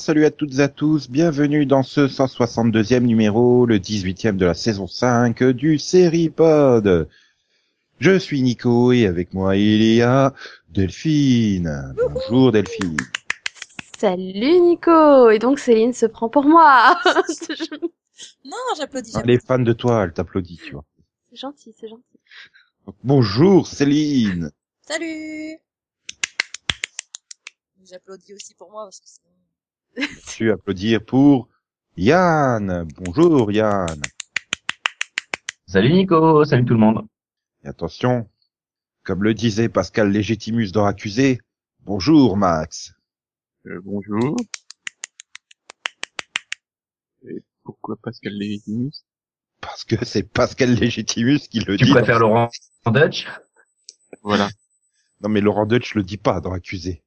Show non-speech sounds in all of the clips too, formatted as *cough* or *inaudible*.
salut à toutes et à tous, bienvenue dans ce 162e numéro, le 18e de la saison 5 du Seripod. Je suis Nico et avec moi il y a Delphine. Bonjour Delphine. Salut Nico Et donc Céline se prend pour moi *laughs* Non, j'applaudis. Elle est fan de toi, elle t'applaudit, tu vois. C'est gentil, c'est gentil. Bonjour Céline. Salut J'applaudis aussi pour moi parce que c'est... *laughs* Tu applaudir pour Yann. Bonjour Yann. Salut Nico, salut tout le monde. Et attention, comme le disait Pascal Légitimus dans Accusé, bonjour Max. Euh, bonjour. Et pourquoi Pascal Légitimus? Parce que c'est Pascal Légitimus qui le Tu dit. préfères Laurent Dutch? Voilà. Non mais Laurent Deutsch le dit pas dans Accusé.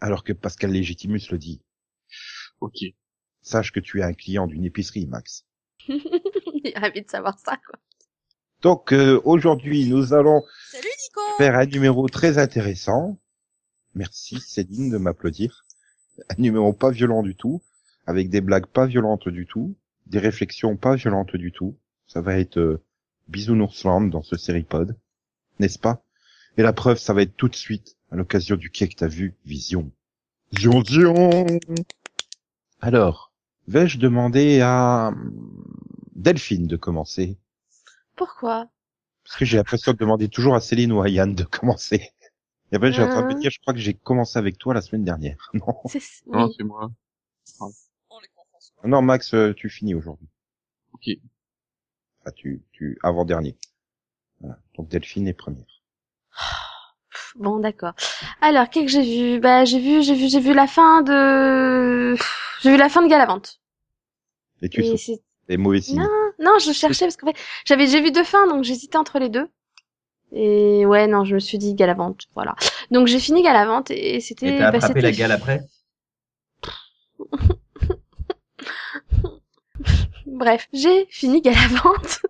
Alors que Pascal Légitimus le dit. Ok. Sache que tu es un client d'une épicerie, Max. Il est ravi de savoir ça, quoi. Donc euh, aujourd'hui, nous allons Salut Nico faire un numéro très intéressant. Merci Céline de m'applaudir. Un numéro pas violent du tout, avec des blagues pas violentes du tout, des réflexions pas violentes du tout. Ça va être euh, Bisounoursland dans ce séripod, n'est-ce pas? Et la preuve, ça va être tout de suite à l'occasion du quai que t'as vu, Vision. Vision, Vision Alors, vais-je demander à hum, Delphine de commencer? Pourquoi? Parce que j'ai l'impression de demander toujours à Céline ou à Yann de commencer. Et après, j'ai en train de me Hein. dire, je crois que j'ai commencé avec toi la semaine dernière. *laughs* Non, C'est Non, oui. c'est moi. Non Max, euh, tu finis aujourd'hui. Ok. Enfin, tu, tu, avant-dernier. Voilà. Donc Delphine est première. Bon, d'accord. Alors, qu'est-ce que j'ai vu? Bah, j'ai vu, j'ai vu, j'ai vu la fin de... J'ai vu la fin de Galavante. Et tu c'est- les mauvais signes. Non, non, je cherchais parce qu'en fait, j'avais, j'ai vu deux fins, donc j'hésitais entre les deux. Et ouais, non, je me suis dit Galavante, voilà. Donc j'ai fini Galavante et c'était... Et t'as bah, attrapé la gale après? *laughs* Bref, j'ai fini Galavante.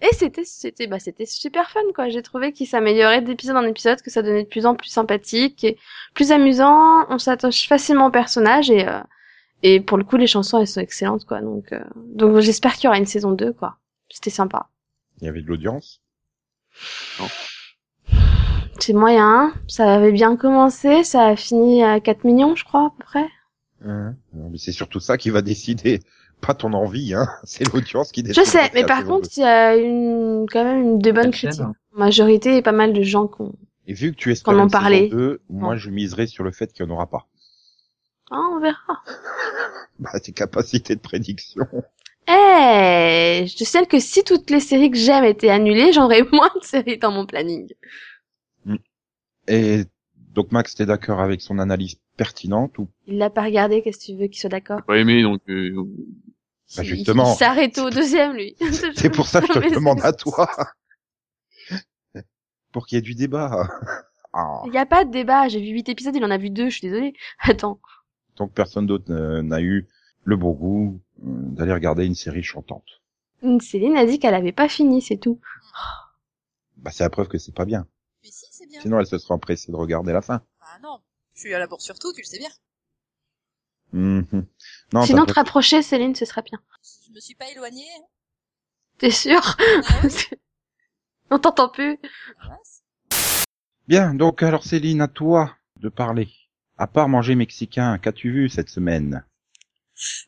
Et c'était, c'était, bah, c'était super fun, quoi. J'ai trouvé qu'il s'améliorait d'épisode en épisode, que ça devenait de plus en plus sympathique et plus amusant. On s'attache facilement au personnage et, euh, et pour le coup, les chansons, elles sont excellentes, quoi. Donc, euh, donc j'espère qu'il y aura une saison 2, quoi. C'était sympa. Il y avait de l'audience? C'est moyen. Ça avait bien commencé. Ça a fini à 4 millions, je crois, à peu près. Hein? Non, mais c'est surtout ça qui va décider. Pas ton envie, hein. *laughs* C'est l'audience qui Je décide. sais, mais par contre, deux. il y a une, quand même une, des bonnes critiques. Majorité et pas mal de gens qui ont, Et vu que tu espères en parlait. 2, moi Ouais. je miserai sur le fait qu'il n'y en aura pas. ah, on verra. *laughs* Bah, tes capacités de prédiction. Eh, je te signale que si toutes les séries que j'aime étaient annulées, j'aurais *laughs* moins de séries dans mon planning. Et donc Max, t'es d'accord avec son analyse pertinente ou Il l'a pas regardé, qu'est-ce que tu veux qu'il soit d'accord? Pas aimé, donc euh, Bah, justement. Il s'est arrêté au deuxième, lui. *laughs* C'est pour ça que je te *laughs* le demande à toi. *laughs* Pour qu'il y ait du débat. Ah. Il y a pas de débat, j'ai vu huit épisodes, il en a vu deux, je suis désolée. Attends. Donc personne d'autre n'a eu le bon goût euh, d'aller regarder une série chantante. Céline a dit qu'elle avait pas fini, c'est tout. Bah c'est la preuve que c'est pas bien. Mais si, c'est bien. Sinon elle se serait empressée de regarder la fin. Ah non, je suis à la bourre surtout, tu le sais bien. Mhm. Non, Sinon, te rapprocher, Céline, ce serait bien. Je me suis pas éloignée. hein. T'es sûr Ah ouais, *laughs* On t'entend plus. Bien, donc alors Céline, à toi de parler. À part manger mexicain, qu'as-tu vu cette semaine?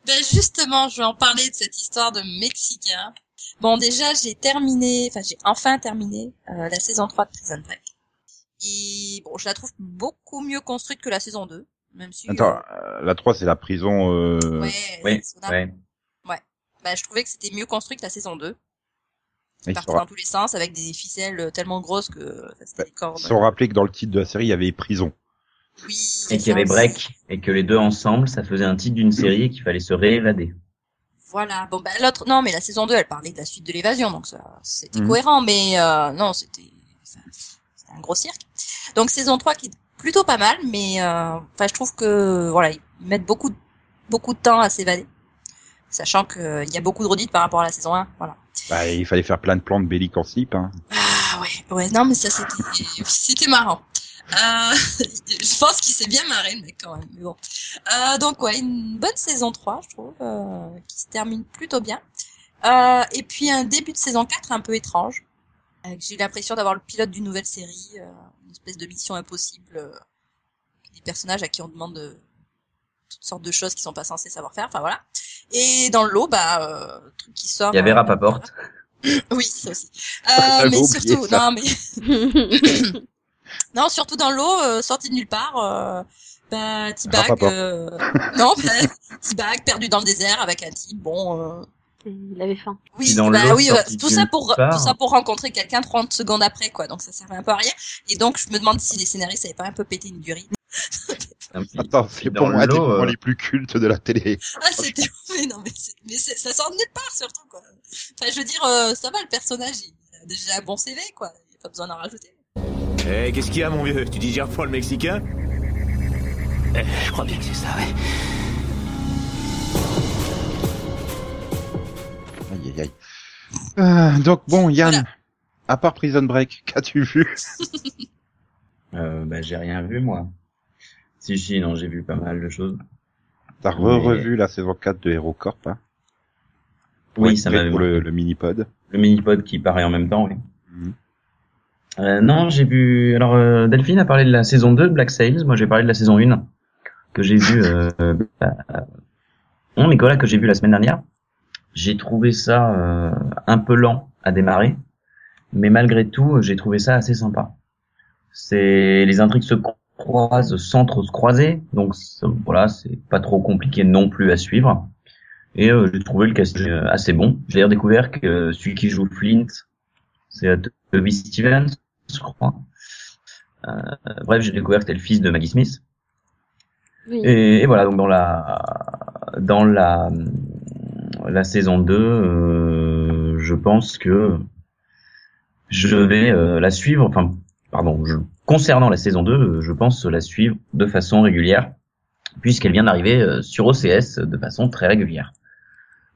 Ben justement, je vais en parler de cette histoire de Mexicain. Bon, déjà, j'ai terminé, enfin, j'ai enfin terminé euh, la saison 3 de Prison Break. Et bon, je la trouve beaucoup mieux construite que la saison 2, même si... Attends, euh, la 3 c'est la prison... Euh... euh, ouais, Oui, c'est Sodame. ouais. Ben, je trouvais que c'était mieux construit que la saison 2. Ils dans tous les sens avec des ficelles tellement grosses que ça, c'était des cordes. ils sont rappelés que dans le titre de la série, il y avait prison. Oui. Et qu'il y avait break, et que les deux ensemble, ça faisait un titre d'une série et qu'il fallait se réévader. Voilà. Bon, bah, l'autre, non, mais la saison 2, elle parlait de la suite de l'évasion, donc ça, c'était Mhm. cohérent, mais euh, non, c'était, c'était un gros cirque. Donc saison 3 qui est plutôt pas mal, mais euh, enfin, je trouve que voilà, ils mettent beaucoup, de- beaucoup de temps à s'évader, sachant qu'il y a beaucoup de redites par rapport à la saison 1. Voilà. Bah, il fallait faire plein de plans de slip. Hein. Ah ouais, ouais, non mais ça c'était c'était marrant. Euh, *laughs* je pense qu'il s'est bien marré le mec quand même. Mais bon. Euh, donc ouais, une bonne saison 3 je trouve, euh, qui se termine plutôt bien. Euh, et puis un début de saison 4 un peu étrange. Euh, J'ai eu l'impression d'avoir le pilote d'une nouvelle série, euh, une espèce de mission impossible. euh, des personnages à qui on demande euh, toutes sortes de choses qui sont pas censés savoir faire. Enfin voilà. Et dans le lot, bah, euh, truc qui sort. Il y avait euh, Rapaport. *laughs* Oui, ça aussi. *laughs* Euh, mais surtout, ça. non mais *laughs* non, surtout dans l'eau, euh, sorti de nulle part. Euh, bah, T-Bag, euh, non, bah, T-Bag perdu dans le désert avec un type. Bon, euh, Il avait faim. oui, dans bah oui, euh, tout ça pour part. tout ça pour rencontrer quelqu'un 30 secondes après, quoi. Donc ça servait un peu à rien. Et donc je me demande si les scénaristes avaient pas un peu pété une durée. *laughs* Attends, c'est pour moi des l'eau, moments euh, les plus cultes de la télé. Ah, c'était *laughs* mais non, mais, ça sort de nulle part surtout, quoi. Enfin, je veux dire, euh, ça va, le personnage, il a déjà un bon CV, quoi. Il y a pas besoin d'en rajouter. Eh, qu'est-ce qu'il y a, mon vieux? Tu digères pas le mexicain? Eh, je crois bien que c'est ça, ouais. Aïe, aïe, aïe. Euh, donc bon, Yann, Voilà. à part Prison Break, *laughs* qu'as-tu vu? Euh, bah, j'ai rien vu, moi. Si, si, non, j'ai vu pas mal de choses. T'as re-revu la saison 4 de HeroCorp, hein? Oui, ça fait m'avait pour le... mini-pod. le mini-pod qui paraît en même temps, oui. Mhm. Euh, non, j'ai vu. Alors, euh, Delphine a parlé de la saison 2 de Black Sails. Moi, j'ai parlé de la saison 1 que j'ai vu. Euh, bah, euh, Nicolas que j'ai vu la semaine dernière. J'ai trouvé ça euh, un peu lent à démarrer, mais malgré tout, j'ai trouvé ça assez sympa. C'est les intrigues se croisent sans trop se croiser, donc voilà, c'est pas trop compliqué non plus à suivre. Et euh, j'ai trouvé le casting euh, assez bon. J'ai d'ailleurs découvert que euh, celui qui joue Flint, c'est euh, Toby Stevens, je crois. Euh, bref, j'ai découvert que c'était le fils de Maggie Smith. Oui. Et, et voilà, donc dans la dans la la saison 2, euh, je pense que je vais euh, la suivre. Enfin, pardon, je, concernant la saison 2, euh, je pense la suivre de façon régulière, puisqu'elle vient d'arriver euh, sur OCS de façon très régulière.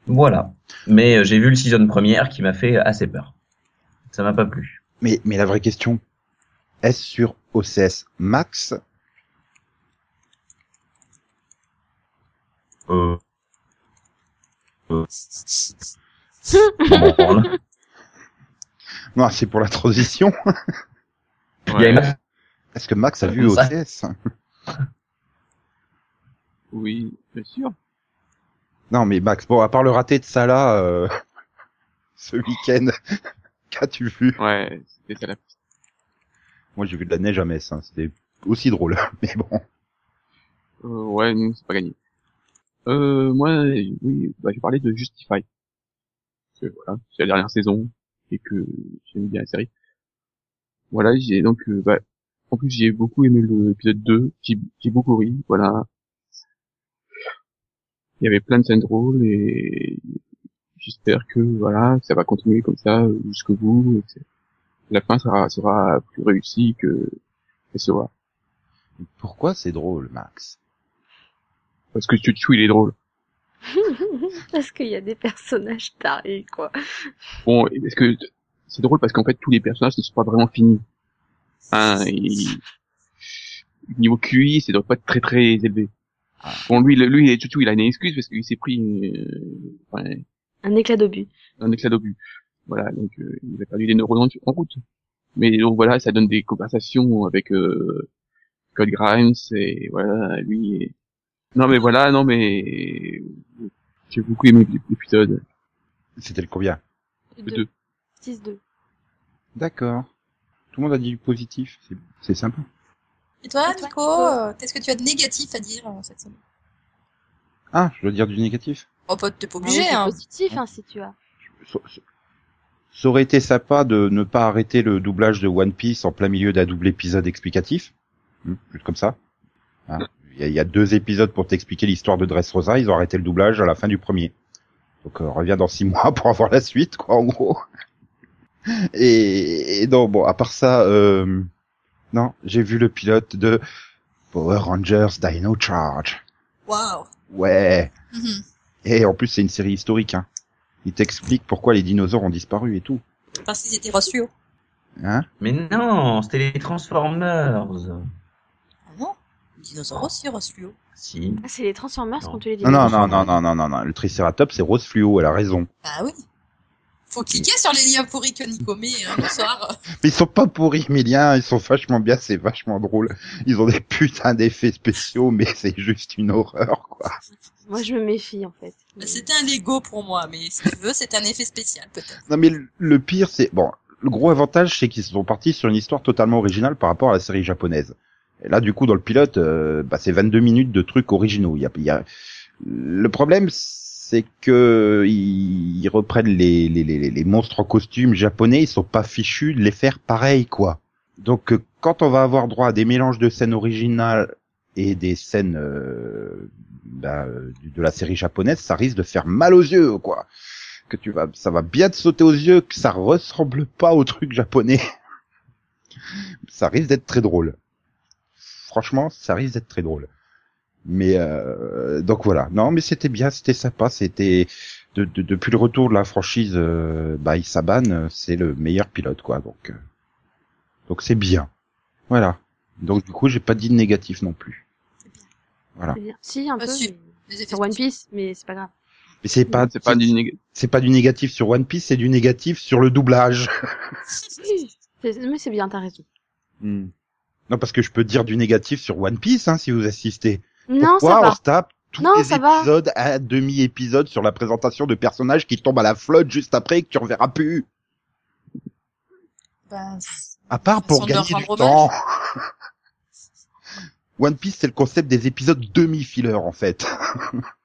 Voilà. Mais j'ai vu le season première qui m'a fait assez peur. Ça m'a pas plu. Mais, mais la vraie question, est-ce sur OCS Max? Euh... *laughs* Non, c'est pour la transition. Une-. Est-ce que Max a vu. OCS Oui, bien sûr. Non, mais Max, bon, à part le raté de Salah euh, *laughs* ce week-end, *laughs* qu'as-tu vu? Ouais, c'était la Moi, j'ai vu de la neige à Metz, hein. c'était aussi drôle, mais bon. Euh, ouais, non, c'est pas gagné. Euh, moi, oui, bah, je parlais de Justify. Que, voilà, c'est la dernière saison et que j'aime bien la série. Voilà, j'ai donc, euh, bah, en plus j'ai beaucoup aimé l'épisode 2, j'ai j'ai beaucoup ri, voilà. Il y avait plein de scènes drôles et j'espère que voilà, ça va continuer comme ça jusqu'au bout. que La fin sera sera plus réussie que SOA. Pourquoi c'est drôle, Max? Parce que Chuchu il est drôle. *laughs* Parce qu'il y a des personnages tarés, quoi. Bon, est-ce que c'est drôle parce qu'en fait tous les personnages ne sont pas vraiment finis. Hein, et... Niveau QI, c'est doit pas être très très élevé. Bon, lui, lui, Chuchu, il a une excuse parce qu'il s'est pris euh, ouais, Un éclat d'obus. un éclat d'obus. Voilà, donc euh, il a perdu des neurones en, en route. Mais donc voilà, ça donne des conversations avec euh, Code Grimes et voilà, lui. et- Non mais voilà, non mais j'ai beaucoup aimé l'épisode. C'était le combien? Le deux. 6-2. D'accord. Tout le monde a dit du positif, c'est- sympa. Et toi, Et Nico, euh, qu'est-ce que tu as de négatif à dire euh, cette semaine? Ah, je dois dire du négatif? Oh, pas, t'es pas Ah obligé, hein. positif, hein, si tu as. ça, ça- ça aurait été sympa de ne pas arrêter le doublage de One Piece en plein milieu d'un double épisode explicatif. Hmm, juste comme ça. Hein. Il y, a- il y a deux épisodes pour t'expliquer l'histoire de Dressrosa, ils ont arrêté le doublage à la fin du premier. Donc euh, reviens dans six *laughs* mois pour avoir la suite, quoi, en gros. *laughs* Et, et non, bon, à part ça, euh, non, j'ai vu le pilote de Power Rangers Dino Charge. Waouh. Ouais. Mhm. Et en plus, c'est une série historique, hein. Il t'explique pourquoi les dinosaures ont disparu et tout. Parce qu'ils étaient reçus. Hein? Mais non, c'était les Transformers. Ah dinosaures aussi reçus. Si. Ah, c'est les Transformers quand tu les dis. non, non, non, non, non, non, non, non. Le Triceratops, c'est rose fluo, elle a raison. Bah oui. Faut cliquer sur les liens pourris que Nico met hein, le soir. *laughs* Mais ils sont pas pourris, mes liens, ils sont vachement bien, c'est vachement drôle. Ils ont des putains d'effets spéciaux, mais c'est juste une horreur, quoi. Moi, je me méfie, en fait. Bah, C'était un Lego pour moi, mais si tu veux, c'est un effet spécial peut-être. Non, mais le pire, c'est, bon, le gros avantage, c'est qu'ils sont partis sur une histoire totalement originale par rapport à la série japonaise. Et là, du coup, dans le pilote, euh, bah, c'est 22 minutes de trucs originaux. Y a, y a... Le problème, c'est que ils reprennent les, monstres en costume japonais, ils sont pas fichus de les faire pareil, quoi. Donc, euh, quand on va avoir droit à des mélanges de scènes originales et des scènes euh, bah, de la série japonaise, ça risque de faire mal aux yeux, quoi. Que tu vas, ça va bien te sauter aux yeux, que ça ressemble pas au truc japonais. *laughs* ça risque d'être très drôle. Franchement, ça risque d'être très drôle. Mais euh, donc voilà. Non, mais c'était bien, c'était sympa, c'était de, de- depuis le retour de la franchise euh, bah, Isaban, euh, c'est le meilleur pilote, quoi. Donc, euh, donc c'est bien. Voilà. Donc du coup, j'ai pas dit de négatif non plus. Voilà. C'est bien. Si, un Ah, peu. mais- Sur One. Piece, mais c'est pas grave. Mais c'est pas, C'est pas du négatif. c'est pas du négatif sur One Piece, c'est du négatif sur le doublage. *laughs* Mais c'est bien, t'as raison. Hmm. Non, parce que je peux dire du négatif sur One Piece, hein, si vous assistez. Non, Pourquoi ça on va. se tape tous Non, les va. épisodes à demi-épisode sur la présentation de personnages qui tombent à la flotte juste après et que tu reverras plus Bah, À part pour gagner du temps. *laughs* One Piece, c'est le concept des épisodes demi-filler, en fait.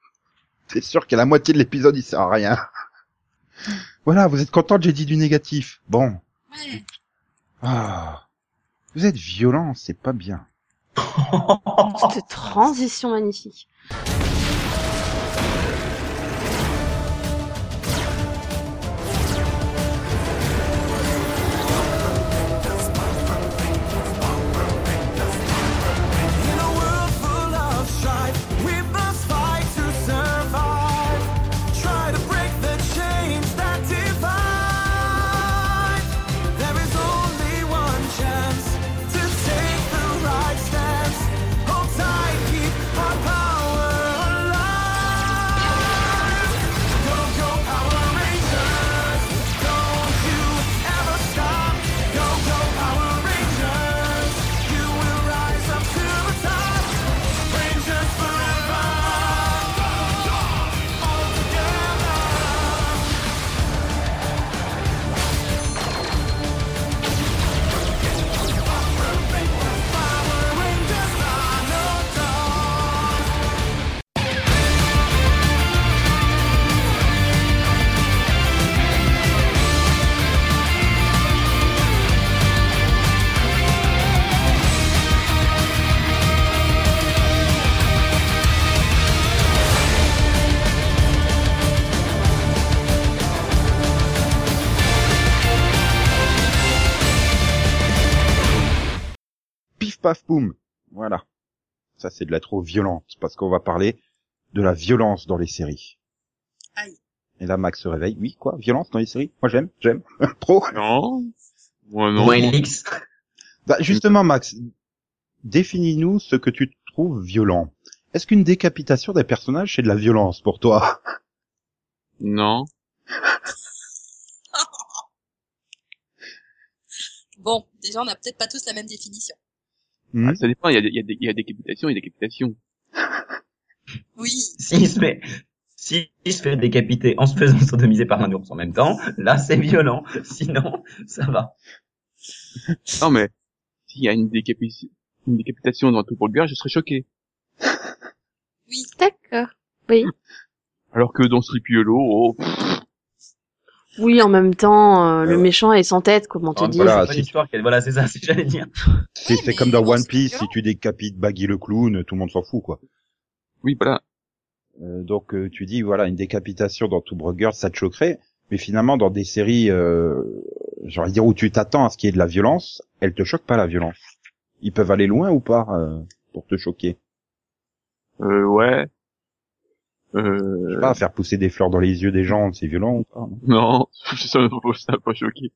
*laughs* c'est sûr qu'à la moitié de l'épisode, il sert à rien. Voilà, vous êtes content que j'ai dit du négatif. Bon. ouais. Ah. Vous êtes violent, c'est pas bien. *laughs* Cette transition magnifique. Paf boum. Voilà. Ça c'est de la trop violente parce qu'on va parler de la violence dans les séries. Aïe. Et là Max se réveille. Oui, quoi? Violence dans les séries? Moi j'aime, j'aime. *laughs* Trop. Non. Moi non. Moins X. Bah, justement Max, définis-nous ce que tu trouves violent. Est-ce qu'une décapitation des personnages c'est de la violence pour toi? Non. *laughs* Bon, déjà, on n'a peut-être pas tous la même définition. Hmm Ah, ça dépend. Il y a, y a y a des décapitations, il y a des décapitations. *laughs* Oui. S'il se fait, s'il se fait décapiter en se faisant *laughs* sodomiser par un ours en même temps, là c'est violent. *laughs* Sinon, ça va. Non mais s'il y a une, décapi- une décapitation dans tout pour le gars, je serais choqué. Oui. D'accord. Oui. Alors que dans Stripiolo, oh, pff, Oui, en même temps, euh, le méchant est sans tête, comment te Alors, dire. voilà, c'est si- voilà, c'est ça, *laughs* c'est ce que j'allais dire. C'est comme dans One ce Piece, si tu décapites Baggy le clown, tout le monde s'en fout quoi. oui voilà. Euh, donc euh, tu dis voilà une décapitation dans Two Brothers, ça te choquerait, mais finalement dans des séries, euh, de dire où tu t'attends à ce qu'il y ait de la violence, elle te choque pas la violence. Ils peuvent aller loin ou pas euh, pour te choquer? Euh, ouais. Je Euh, sais pas, faire pousser des fleurs dans les yeux des gens, c'est violent ou pas non *laughs* non, ça m'a pas, ça m'a pas choqué.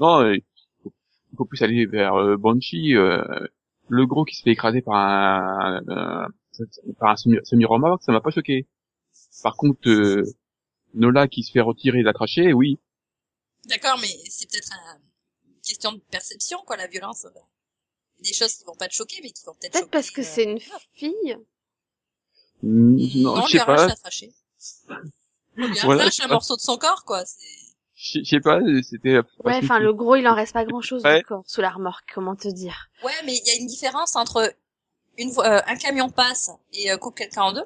Non, il faut, faut plus aller vers euh, Banshee, euh, le gros qui se fait écraser par un, un- par un semi- semi-remorque, ça m'a pas choqué. Par contre, euh, Nola qui se fait retirer la trachée, oui. D'accord, mais c'est peut-être un- une question de perception, quoi, la violence. euh, Des choses qui vont pas te choquer, mais qui vont peut-être Peut-être parce que euh, c'est une fille. Mm, Non, Non, on je sais arrache pas. On lui Voilà, arrache un morceau de son corps, quoi. Je sais pas, c'était. Ouais, enfin, le gros, il en reste pas grand chose Ouais. du corps sous la remorque, comment te dire. Ouais, mais il y a une différence entre une euh, un camion passe et euh, coupe quelqu'un en deux,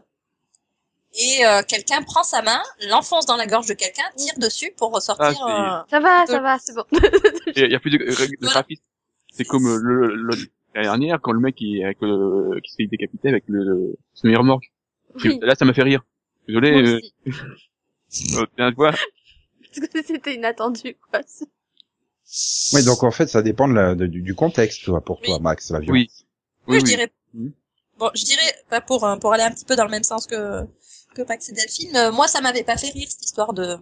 et euh, quelqu'un prend sa main, l'enfonce dans la gorge de quelqu'un, tire dessus pour ressortir. Ah, euh, Ça va, De- ça va, c'est bon. Il y a- il y a plus de, de Voilà. graphisme. C'est comme euh, le, dernière quand le mec qui, avec le, qui se fait décapiter avec le, le semi-remorque. Oui, Là, ça m'a fait rire. Désolé, euh, *laughs* euh, tiens, tu vois. Parce que c'était inattendu, quoi. Oui, donc en fait, ça dépend de la, de- du, du contexte, toi, pour toi, Oui. Max, la violence. Oui. Oui, Oui, je dirais. Mhm. Bon, je dirais pas pour euh, pour aller un petit peu dans le même sens que que Pax et Delphine. euh, moi, ça m'avait pas fait rire cette histoire de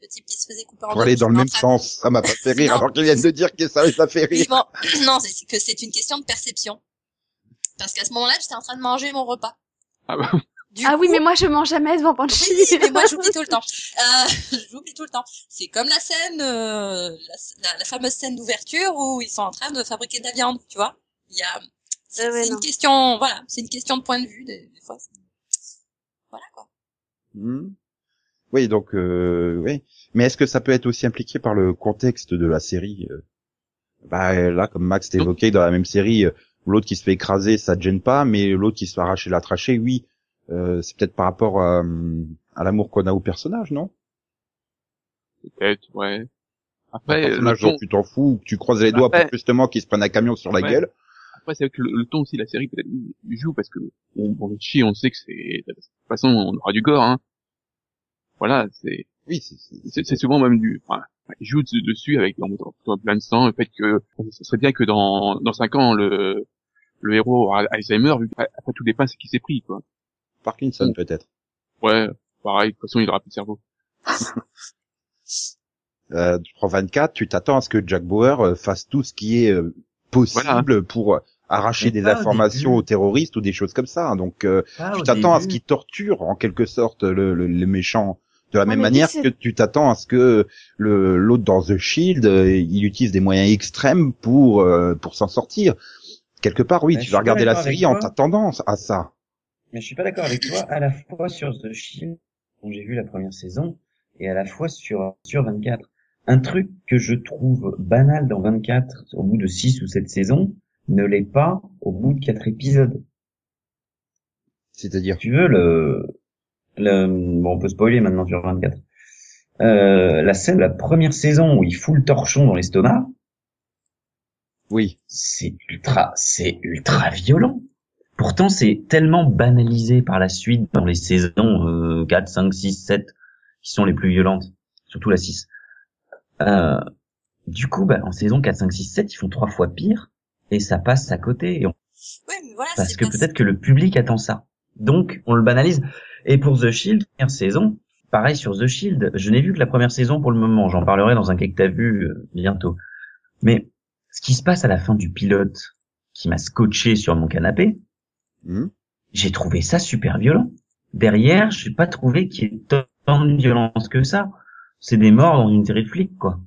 le type qui se faisait couper en Pour deux. aller dans le même train- sens, ça m'a pas fait rire, alors qu'ils viennent de dire que ça ça fait rire. bon, *coughs* non, c'est que c'est une question de perception. Parce qu'à ce moment-là, j'étais en train de manger mon repas. Ah bah, Du ah oui, mais moi, je mange jamais devant Banshee. Oui, mais moi j'oublie tout le temps. *laughs* Euh, *laughs* j'oublie tout le temps. C'est comme la scène, euh, la, la- la fameuse scène d'ouverture où ils sont en train de fabriquer de la viande, tu vois. Il y a, c'est ouais, c'est non. une question, voilà, c'est une question de point de vue des, des fois. Voilà quoi. Hmm. Oui, donc, euh, oui. Mais est-ce que ça peut être aussi impliqué par le contexte de la série euh? Bah là, comme Max t'a évoqué, dans la même série, euh, l'autre qui se fait écraser, ça te gêne pas, mais l'autre qui se fait arracher la trachée, oui. Euh, c'est peut-être par rapport à, euh, à l'amour qu'on a au personnage, non? Peut-être, ouais. Un Après, le personnage ton, dont tu t'en fous, que tu croises les doigts Après- pour justement qu'il se prenne un camion sur la Ouais. gueule. après c'est avec le, le ton aussi, la série peut-être joue parce que on, on chie, on sait que c'est, de toute façon, on aura du gore, hein. Voilà, c'est, Oui, c'est- souvent même du, enfin, il joue de- dessus avec en mettant plein de sang, le fait que ce serait bien que dans dans cinq ans le le héros aura Alzheimer, vu qu'après tout dépend c'est qui s'est pris, quoi. Parkinson Mm. peut-être. Ouais, pareil, de toute façon il aura plus de cerveau. *laughs* Euh, tu prends 24, tu t'attends à ce que Jack Bauer euh, fasse tout ce qui est euh, possible pour euh, arracher Mais des au informations aux terroristes ou des choses comme ça. Donc euh, tu t'attends à ce qu'il torture en quelque sorte le, le, les méchants de la même manière que tu t'attends à ce que le l'autre dans The Shield euh, il utilise des moyens extrêmes pour euh, pour s'en sortir. Quelque part, oui, Ouais, tu vas regarder la série en t'attendant à ça. Mais je suis pas d'accord avec toi, à la fois sur The Shield, dont j'ai vu la première saison, et à la fois sur, sur 24. Un truc que je trouve banal dans 24, au bout de 6 ou 7 saisons, ne l'est pas au bout de 4 épisodes. C'est-à-dire, tu veux, le, le, bon, on peut spoiler maintenant sur 24. Euh, la scène de la première saison où il fout le torchon dans l'estomac, oui, c'est ultra, c'est ultra violent. Pourtant, c'est tellement banalisé par la suite dans les saisons euh, 4, 5, 6, 7, qui sont les plus violentes, surtout la 6. Euh, du coup, bah, en saison 4, 5, 6, 7, ils font trois fois pire, et ça passe à côté, et on- Ouais, mais voilà, parce que peut-être que le public attend ça. Donc, on le banalise. Et pour The Shield, première saison, pareil sur The Shield, je n'ai vu que la première saison pour le moment, j'en parlerai dans un que t'as vu euh, bientôt. Mais ce qui se passe à la fin du pilote, qui m'a scotché sur mon canapé, Hmm. j'ai trouvé ça super violent. Derrière, j'ai pas trouvé qu'il y ait tant de violence que ça. C'est des morts dans une série de flics, quoi.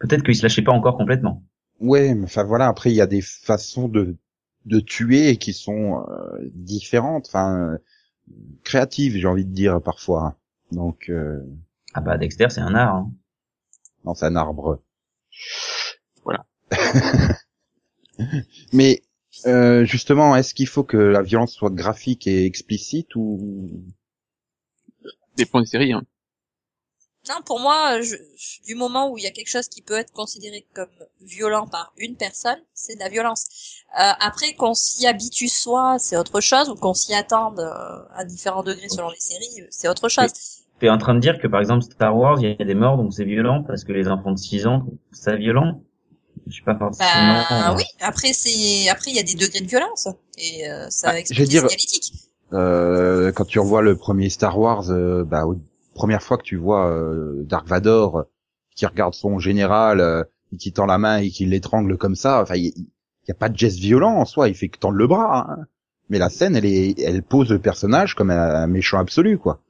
Peut-être qu'ils se lâchaient pas encore complètement. Ouais, mais enfin voilà, après il y a des façons de de tuer qui sont euh, différentes, enfin euh, créatives, j'ai envie de dire parfois. Donc euh, Ah bah Dexter, c'est un art. Hein. non, c'est un arbre. Voilà. *laughs* mais euh, justement, est-ce qu'il faut que la violence soit graphique et explicite ou Dépend des séries, hein. Non, pour moi, je, je- du moment où il y a quelque chose qui peut être considéré comme violent par une personne, c'est de la violence. Euh, après, qu'on s'y habitue soit, c'est autre chose, ou qu'on s'y attende euh, à différents degrés selon les séries, c'est autre chose. T'es en train de dire que par exemple Star Wars, il y a des morts, donc c'est violent parce que les enfants de 6 ans ça violent. Je suis pas forcément. Bah euh, oui, après c'est après il y a des degrés de violence et euh, ça Ah, je veux dire-. Euh, quand tu revois le premier Star Wars, euh, bah, première fois que tu vois euh, Dark Vador qui regarde son général, euh, et qui tend la main et qui l'étrangle comme ça, enfin, il y, a pas de geste violent en soi, il fait que tendre le bras. hein. Mais la scène, elle est, elle pose le personnage comme un, méchant absolu, quoi.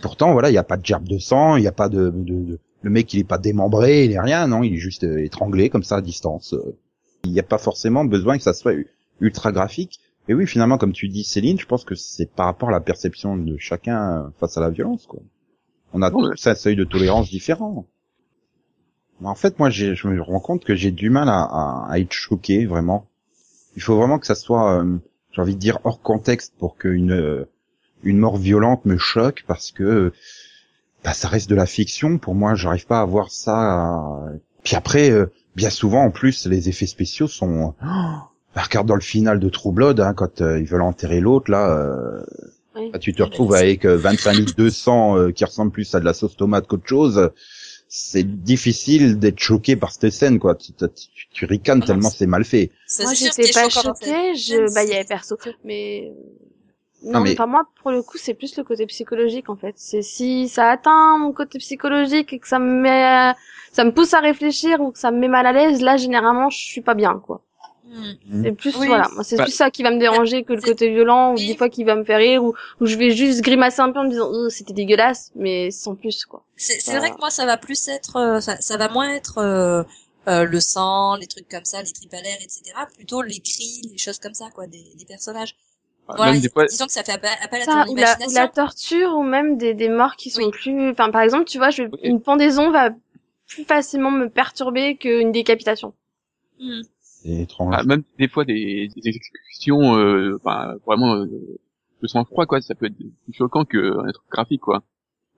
Pourtant, voilà, il y a pas de gerbe de sang, il y a pas de, de, de- le mec, il est pas démembré, il est rien, non, il est juste euh, étranglé comme ça à distance. euh. Il n'y a pas forcément besoin que ça soit ultra graphique. Et oui, finalement, comme tu dis, Céline, je pense que c'est par rapport à la perception de chacun face à la violence, quoi. On a Ouais. tous un seuil de tolérance différent. Mais En fait, moi, je me rends compte que j'ai du mal à, à- à être choqué, vraiment. Il faut vraiment que ça soit, euh, j'ai envie de dire, hors contexte pour qu'une euh, une mort violente me choque, parce que bah, ça reste de la fiction. Pour moi, j'arrive pas à voir ça. euh. Puis après, euh, bien souvent, en plus, les effets spéciaux sont... Bah, regarde dans le final de True Blood, hein, quand euh, ils veulent enterrer l'autre, là, euh, Oui. bah, tu te retrouves avec euh, 25 litres de sang euh, qui ressemble plus à de la sauce tomate qu'autre chose. C'est difficile d'être choqué par cette scène, quoi. Tu, tu, tu- tu ricanes Ah, tellement c'est- mal fait. Moi, j'étais pas choquée, je, bah, il y avait perso. Mais, non, mais- enfin, moi, pour le coup, c'est plus le côté psychologique, en fait. C'est si ça atteint mon côté psychologique et que ça me met, ça me pousse à réfléchir ou que ça me met mal à l'aise, là, généralement, je suis pas bien, quoi. Hmm. C'est plus, Oui. voilà, c'est Bah, plus ça qui va me déranger que le côté violent ou des fois qui va me faire rire ou, ou je vais juste grimacer un peu en me disant, oh, c'était dégueulasse, mais sans plus, quoi. C'est vrai que moi, ça va plus être, euh, ça, ça va moins être euh, euh, le sang, les trucs comme ça, les tripes à l'air, etc. Plutôt les cris, les choses comme ça, quoi, des, des personnages. Voilà, même des fois, disons que ça fait appel, appel à Ça, ton ou, la, ou la torture ou même des, des morts qui sont Oui. plus, enfin, par exemple, tu vois, je, Oui. une pendaison va plus facilement me perturber qu'une décapitation. Hmm. C'est étrange. ah, même des fois des, des exécutions, euh, enfin, vraiment euh, de sang-froid, quoi. Ça peut être plus choquant qu'un truc graphique, quoi.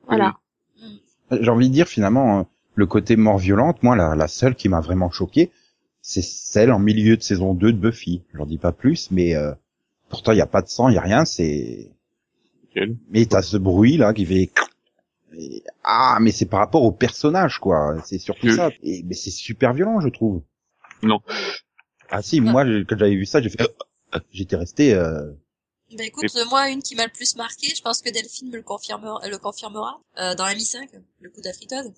Voilà. J'ai envie de dire finalement euh, le côté mort violente, moi la, la seule qui m'a vraiment choqué, c'est celle en milieu de saison 2 de Buffy. J'en dis pas plus, mais euh, pourtant il y a pas de sang, il y a rien, c'est mais t'as ce bruit là qui fait et- ah mais c'est par rapport au personnage quoi, c'est surtout ça. Et mais c'est super violent je trouve. Non. Ah si, moi je- quand j'avais vu ça, j'ai fait j'étais resté euh, Bah écoute, moi, une qui m'a le plus marqué, je pense que Delphine me le confirmera, le confirmera, euh, dans la Mi-5, le coup de la friteuse.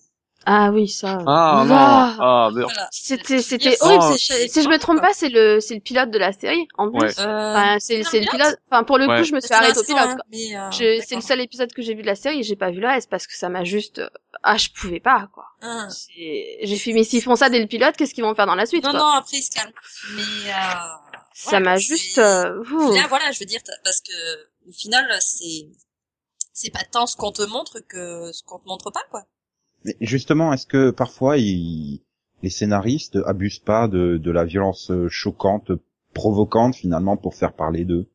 Ah oui, ça. Ah non, Ah. ah merde. Voilà. C'était, c'était horrible. Oh, si je me trompe pas, c'est le, c'est le pilote de la série, en plus. Ouais. Euh, Enfin, c'est, c'est le pilote. Enfin, pour le Ouais. coup, je me suis arrêtée au pilote, mais, euh, Je- c'est le seul épisode que j'ai vu de la série et j'ai pas vu le reste parce que ça m'a juste, ah, je pouvais pas, quoi. Ah. C'est- J'ai fait, mais s'ils font ça dès le pilote, qu'est-ce qu'ils vont faire dans la suite, Non, quoi? non, après, il se calme. Mais, euh, Ça voilà, m'a juste, euh. Là, voilà, je veux dire, t'as- parce que, au final, c'est, c'est pas tant ce qu'on te montre que ce qu'on te montre pas, quoi. Mais justement, est-ce que parfois ils- les scénaristes abusent pas de, de la violence euh, choquante, provocante finalement pour faire parler d'eux?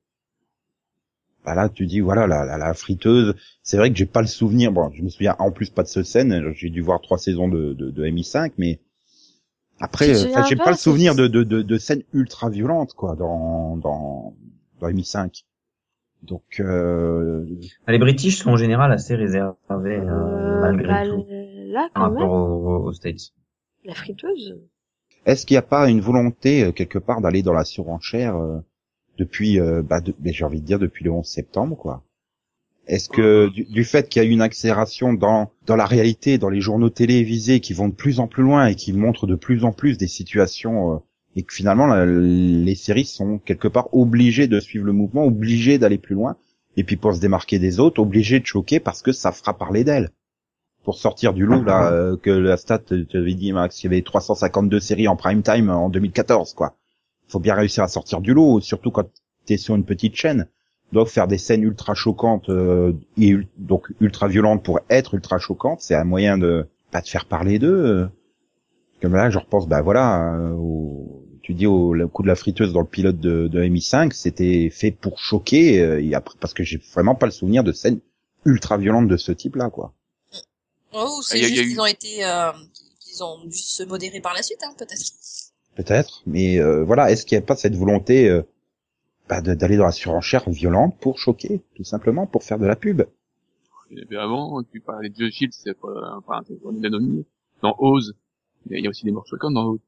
Bah là, tu dis voilà la, la, la friteuse. C'est vrai que j'ai pas le souvenir. Bon, je me souviens en plus pas de cette scène. J'ai dû voir trois saisons de, de, de MI5, mais après, te euh, j'ai pas, pas le souvenir de, de, de, de scènes ultra violentes quoi dans dans dans MI5. Donc euh, Les British sont en général assez réservés euh, Euh, malgré bah, tout là, par quand même, aux, aux States. la friteuse. Est-ce qu'il n'y a pas une volonté euh, quelque part d'aller dans la surenchère euh, depuis, euh, bah, de- j'ai envie de dire depuis le 11 septembre, quoi? Est-ce que du, du fait qu'il y a eu une accélération dans dans la réalité, dans les journaux télévisés qui vont de plus en plus loin et qui montrent de plus en plus des situations euh, et que finalement la- les séries sont quelque part obligées de suivre le mouvement, obligées d'aller plus loin et puis pour se démarquer des autres, obligées de choquer parce que ça fera parler d'elles? Pour sortir du lot là *laughs* euh, que la stat tu avais dit Max il y avait 352 séries en prime time en 2014 quoi. Faut bien réussir à sortir du lot surtout quand t'es sur une petite chaîne. Donc faire des scènes ultra choquantes euh, et donc ultra violentes pour être ultra choquantes c'est un moyen de pas de faire parler d'eux. Comme là je repense bah voilà euh, au, tu dis au le coup de la friteuse dans le pilote de, de MI5 c'était fait pour choquer euh, et après parce que j'ai vraiment pas le souvenir de scènes ultra violentes de ce type là quoi Oh, c'est juste eu- qu'ils ont été, euh, qu'ils ont dû se modérer par la suite, hein, peut-être. Peut-être, mais euh, voilà, est-ce qu'il n'y a pas cette volonté euh, bah, de- d'aller dans la surenchère violente pour choquer, tout simplement, pour faire de la pub? Il y avant, tu parlais de Joe Shield, c'est pas, enfin, c'est pas une anomalie. Dans Oz, il y a- il y a aussi des morts choquantes dans Oz.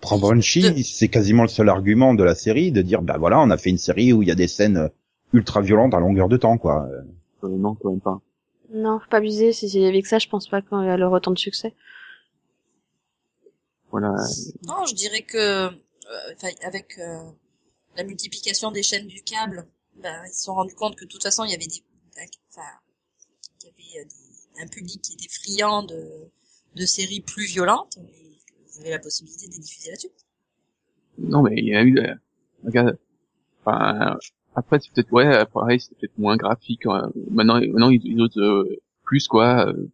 Prends Banshee, c'est quasiment le seul argument de la série, de dire, bah voilà, on a fait une série où il y a des scènes euh, ultra violente à longueur de temps, quoi. Euh, non, quand même pas. Non, faut pas abuser. Si c'est avec ça, je pense pas qu'elle aura autant de succès. Voilà. Non, je dirais que euh, enfin, avec euh, la multiplication des chaînes du câble, ben, ils se sont rendus compte que de toute façon, il y avait des, enfin, il y avait euh, des- un public qui était friand de, de séries plus violentes, et que vous avez la possibilité de les diffuser là-dessus. Non, mais il y a eu, euh, regarde, enfin, après, c'est peut-être, ouais, pareil, c'est peut-être moins graphique, hein. maintenant, maintenant, ils, ils osent, euh, plus, quoi, euh,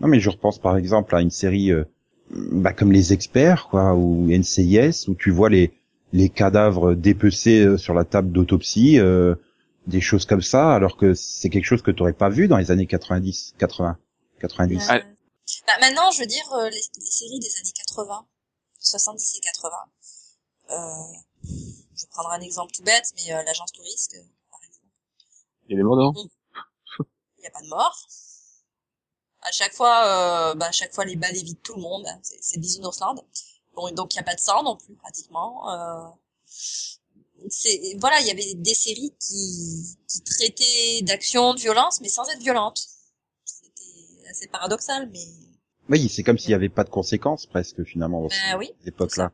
Non, mais je repense par exemple à une série euh, bah, comme Les Experts, quoi, ou NCIS, où tu vois les les cadavres dépecés euh, sur la table d'autopsie, euh, des choses comme ça, alors que c'est quelque chose que tu aurais pas vu dans les années 90, 80, 90. Ah. Euh, bah, maintenant, je veux dire, euh, les, les séries des années 80, 70 et 80, euh, je vais prendre un exemple tout bête, mais euh, l'agence touriste, euh, par exemple. il y a des morts dedans. il n'y a pas de mort. À chaque fois, euh, bah, à chaque fois les balles évitent tout le monde. hein. C'est, c'est Bisounoursland. Bon, donc il n'y a pas de sang non plus pratiquement. Euh, c'est voilà, il y avait des séries qui, qui traitaient d'action, de violence, mais sans être violentes. C'était assez paradoxal, mais Oui, c'est comme s'il y avait pas de conséquences presque finalement dans Ben oui, cette époque-là.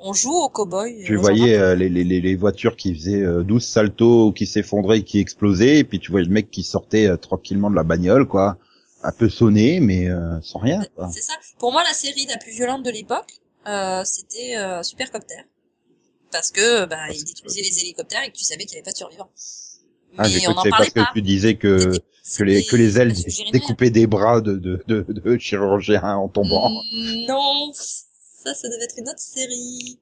On joue au cow-boy. Tu voyais euh, les, les, les, voitures qui faisaient euh, 12 saltos, qui s'effondraient, qui explosaient, et puis tu voyais le mec qui sortait euh, tranquillement de la bagnole, quoi, un peu sonné, mais euh, sans rien. C'est ça. Pour moi, la série la plus violente de l'époque, euh, c'était euh, Supercopter. Parce que bah, il détruisait les hélicoptères et que tu savais qu'il n'y avait pas de survivants. Ah, Mais on c'est parlait parce pas. que tu disais que que les que les ailes découpaient des bras de de de, de chirurgiens en tombant. Mm, Non, ça, ça devait être une autre série.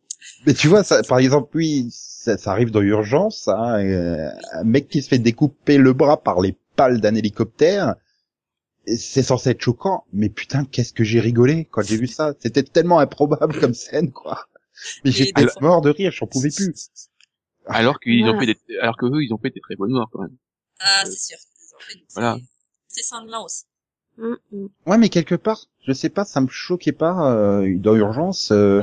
Mais tu vois, ça, par exemple, oui, ça, ça arrive dans Urgence, hein, euh, un mec qui se fait découper le bras par les pales d'un hélicoptère, c'est censé être choquant, mais putain, qu'est-ce que j'ai rigolé quand j'ai vu ça. C'était tellement improbable comme scène, quoi. Mais j'étais mort de rire, j'en pouvais plus. Alors qu'ils ont fait des, alors que eux, ils ont fait des très bonnes morts, quand même. Ah, c'est sûr. Ils ont fait- Voilà. C'est sanglant aussi. Mm, mm. Ouais, mais quelque part, je sais pas, ça me choquait pas euh, dans Urgence. euh,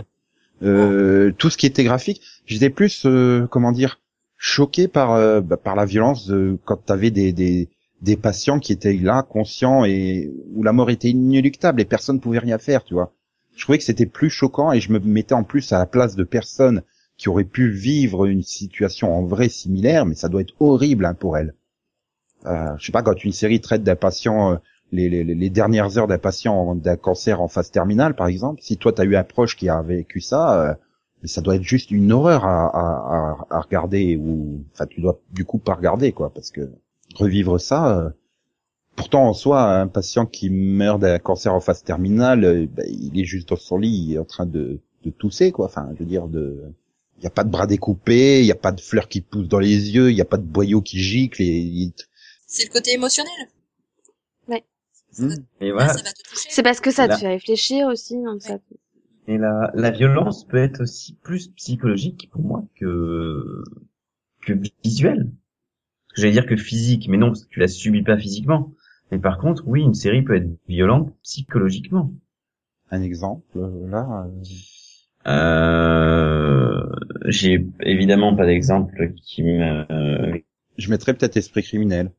euh, tout ce qui était graphique, j'étais plus, euh, comment dire, choqué par euh, bah, par la violence de, quand t'avais des, des des patients qui étaient là, conscients et où la mort était inéluctable et personne pouvait rien faire, tu vois. Je trouvais que c'était plus choquant et je me mettais en plus à la place de personnes qui auraient pu vivre une situation en vrai similaire, mais ça doit être horrible hein, pour elles. Euh, je sais pas, quand une série traite d'un patient euh, les, les, les dernières heures d'un patient d'un cancer en phase terminale, par exemple, si toi t'as eu un proche qui a vécu ça, euh, ça doit être juste une horreur à, à, à, regarder ou, enfin, tu dois du coup pas regarder quoi, parce que revivre ça. euh, pourtant en soi, un patient qui meurt d'un cancer en phase terminale, euh, ben, il est juste dans son lit, il est en train de, de tousser quoi. Enfin, je veux dire de, il y a pas de bras découpés, il y a pas de fleurs qui poussent dans les yeux, il y a pas de boyaux qui giclent et C'est le côté émotionnel. Hmm. Et ça voilà. va te toucher. C'est parce que ça Là. te fait réfléchir aussi, donc ça. Et la, la violence peut être aussi plus psychologique pour moi que que visuelle. J'allais dire que physique, mais non, parce que tu la subis pas physiquement. Mais par contre, oui, une série peut être violente psychologiquement. un exemple là. euh, Euh, j'ai évidemment pas d'exemple qui me. je mettrais peut-être esprit criminel.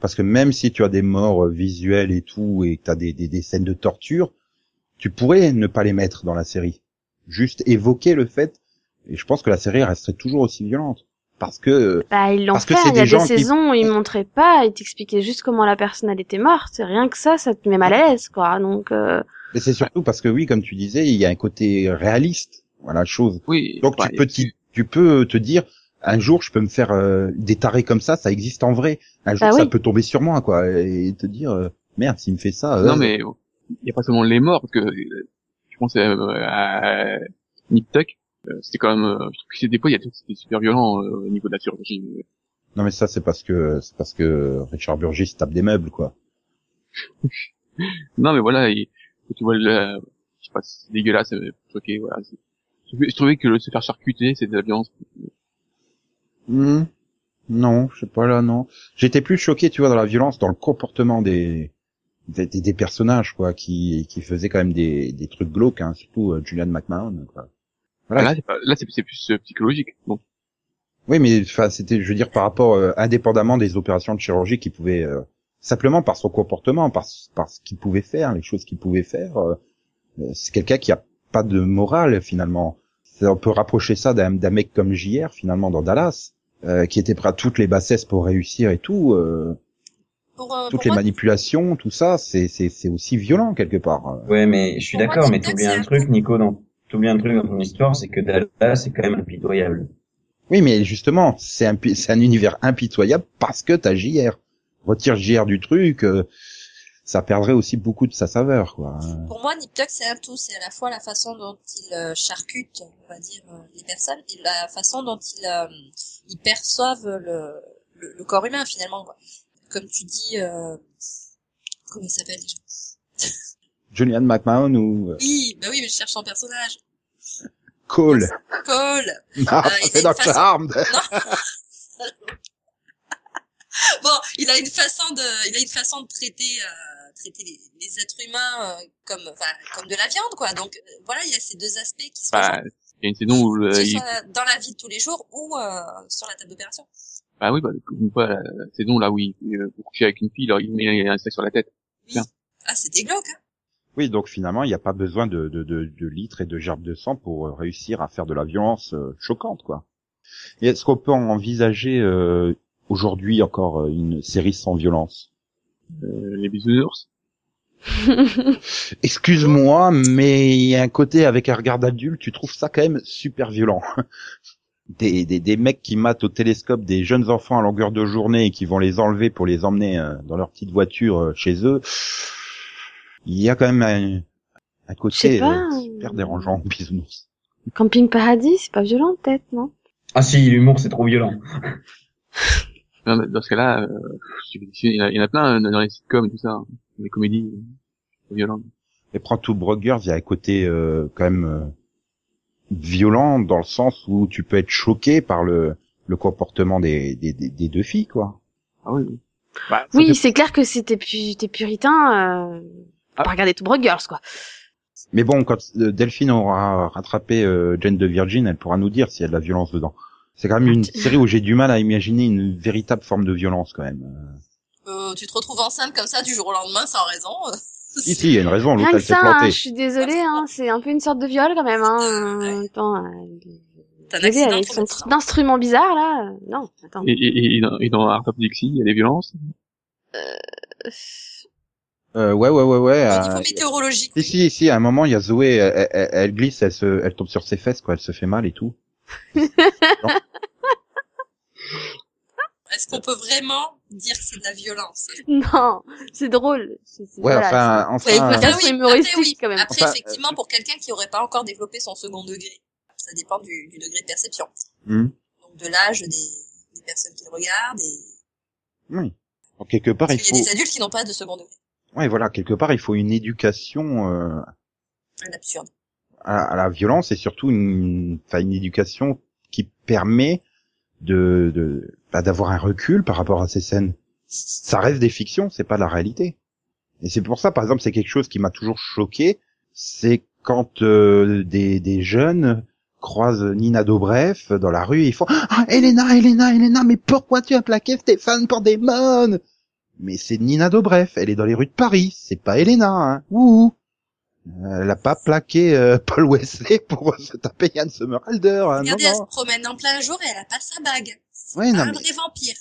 Parce que même si tu as des morts euh, visuelles et tout, et que tu as des, des, des scènes de torture, tu pourrais ne pas les mettre dans la série. Juste évoquer le fait, et je pense que la série resterait toujours aussi violente. Parce que, Bah, ils l'ont Parce que fait. c'est Il y a des qui- saisons où ils montraient pas, ils t'expliquaient juste comment la personne elle était morte. C'est rien que ça, ça te met mal à l'aise, quoi. Donc, euh, mais c'est surtout parce que oui, comme tu disais, il y a un côté réaliste, voilà, chose. Oui. Donc bah, tu peux, tu peux te dire, un jour je peux me faire euh, des tarés comme ça, ça existe en vrai. Un jour Bah ça oui. peut tomber sur moi, quoi, et te dire, euh, merde, s'il me fait ça. euh, Non, mais il y a pas seulement les morts, parce que euh, je pense euh, à Nip Tuck. euh, C'était quand même, euh, je trouve que c'est- des fois, il y a des trucs qui étaient super violents euh, au niveau de la chirurgie. Non mais ça c'est parce que c'est parce que Richard Burgess tape des meubles quoi. *laughs* Non, mais voilà, il- tu vois, le, je sais pas, c'est dégueulasse, ça m'a choqué, voilà. c'est- Je trouvais- que le se faire charcuter, c'était de la violence. Hmm. Non, je sais pas là non. J'étais plus choqué tu vois dans la violence, dans le comportement des des, des- des personnages quoi, qui qui faisaient quand même des des trucs glauques, hein, surtout euh, Julian McMahon quoi. Voilà. Là, c'est là, plus euh, psychologique. Bon. Oui, mais enfin, c'était, je veux dire, par rapport, euh, indépendamment des opérations de chirurgie qui pouvaient, euh, simplement par son comportement, par, par ce qu'il pouvait faire, les choses qu'il pouvait faire, c'est quelqu'un qui a pas de morale finalement. On peut rapprocher ça d'un d'un mec comme JR finalement dans Dallas, euh, qui était prêt à toutes les bassesses pour réussir et tout, euh, Pour, euh, toutes pour les moi, manipulations, tout ça, c'est c'est c'est aussi violent quelque part. Ouais, mais je suis d'accord, mais t'oublies un truc. Nico, dans, t'oublies un truc dans ton histoire, c'est que Dallas, c'est quand même impitoyable. Oui, mais justement, c'est un c'est un univers impitoyable parce que t'as JR. Retire JR du truc, euh, ça perdrait aussi beaucoup de sa saveur, quoi. pour moi, Nip Tuck, c'est un tout. C'est à la fois la façon dont il euh, charcute, on va dire, euh, les personnes, et la façon dont ils, euh, ils perçoivent le, le, le corps humain, finalement. Quoi. Comme tu dis, euh, comment il s'appelle déjà? *laughs* Julian McMahon ou euh, Oui, bah oui, mais je cherche son personnage. Cole. *laughs* Cole. *laughs* Ah, Euh, il a c'est façon- Charmed. Bon, il a une façon de, il a une façon de traiter, euh, traiter les, les êtres humains euh, comme, enfin, comme de la viande, quoi. Donc euh, voilà, il y a ces deux aspects qui se Bah, il y a une saison où euh, ce il, soit dans la vie de tous les jours ou euh, sur la table d'opération. bah oui, bah, une fois la, la saison là où il, euh, coucher avec une fille, alors il met un sac sur la tête. Bien. Ah, c'était glauque. Hein. Oui, donc finalement, il n'y a pas besoin de, de, de, de litres et de gerbes de sang pour réussir à faire de la violence euh, choquante, quoi. Et est-ce qu'on peut envisager euh, aujourd'hui encore une série sans violence? Les bisounours. *laughs* Excuse-moi, mais il y a un côté avec un regard d'adulte, tu trouves ça quand même super violent. *laughs* Des, des, des mecs qui matent au télescope des jeunes enfants à longueur de journée et qui vont les enlever pour les emmener euh, dans leur petite voiture euh, chez eux. Il y a quand même un, un côté pas. euh, super dérangeant, bisounours. Camping Paradis, c'est pas violent peut-être, non? Ah si, l'humour, c'est trop violent. *laughs* Dans ce cas-là, euh, il y, en a, il y en a plein euh, dans les sitcoms et tout ça, hein, les comédies euh, violentes. Et prends tout Broggers, il y a un côté euh, quand même euh, violent dans le sens où tu peux être choqué par le, le comportement des, des, des, des deux filles, quoi. Ah oui. oui. Bah, Oui, c'est clair que c'était pu... t'es puritain. Euh... Ah. Pas regarder tout Girls, quoi. Mais bon, quand Delphine aura rattrapé euh, Jane de Virgin, elle pourra nous dire s'il y a de la violence dedans. C'est quand même une série où j'ai du mal à imaginer une véritable forme de violence quand même. Euh, tu te retrouves enceinte comme ça du jour au lendemain sans raison. euh, *laughs* Si, si, il y a une raison, Rien l'autre que elle s'est ça, hein, plantée. je suis désolée, hein, c'est un peu une sorte de viol quand même. Hein. Attends, euh, T'as un bébé accident avec son d'instrument bizarre là. euh, Non, attends. Et, et, et, dans, et dans Art of Dixie, il y a des violences? Euh, ouais, ouais, ouais, ouais. Au euh, niveau météorologique, Si, si, si, à un moment, il y a Zoé, elle, elle- elle glisse, elle se, elle tombe sur ses fesses, quoi, elle se fait mal et tout. *laughs* est-ce qu'on peut vraiment dire que c'est de la violence? Non, c'est drôle. C'est- c'est- Ouais, voilà, enfin, c'est- enfin, faut humoristique, après, oui. quand même. Après, Enfin, effectivement, pour quelqu'un qui aurait pas encore développé son second degré, ça dépend du, du degré de perception. hmm, Donc de l'âge des, des personnes qui le regardent et oui. Donc, quelque part, il parce qu'il y faut, a des adultes qui n'ont pas de second degré. ouais, voilà, quelque part, il faut une éducation euh, Un absurde. À, la violence et surtout une, une éducation qui permet de, de, bah, d'avoir un recul par rapport à ces scènes. Ça reste des fictions, c'est pas la réalité. Et c'est pour ça, par exemple, c'est quelque chose qui m'a toujours choqué, c'est quand euh, des, des jeunes croisent Nina Dobrev dans la rue, et ils font ah, Elena, Elena, Elena, mais pourquoi tu as plaqué Stéphane pour des Mais c'est Nina Dobrev, elle est dans les rues de Paris, c'est pas Elena, hein. Ouh. Euh, Elle a pas plaqué euh, *laughs* Paul Wesley pour *laughs* se taper Yann Somerhalder. Hein, non, Regardez, elle non. se promène en plein jour et elle a pas sa bague. C'est Ouais, pas non, un mais- vrai vampire.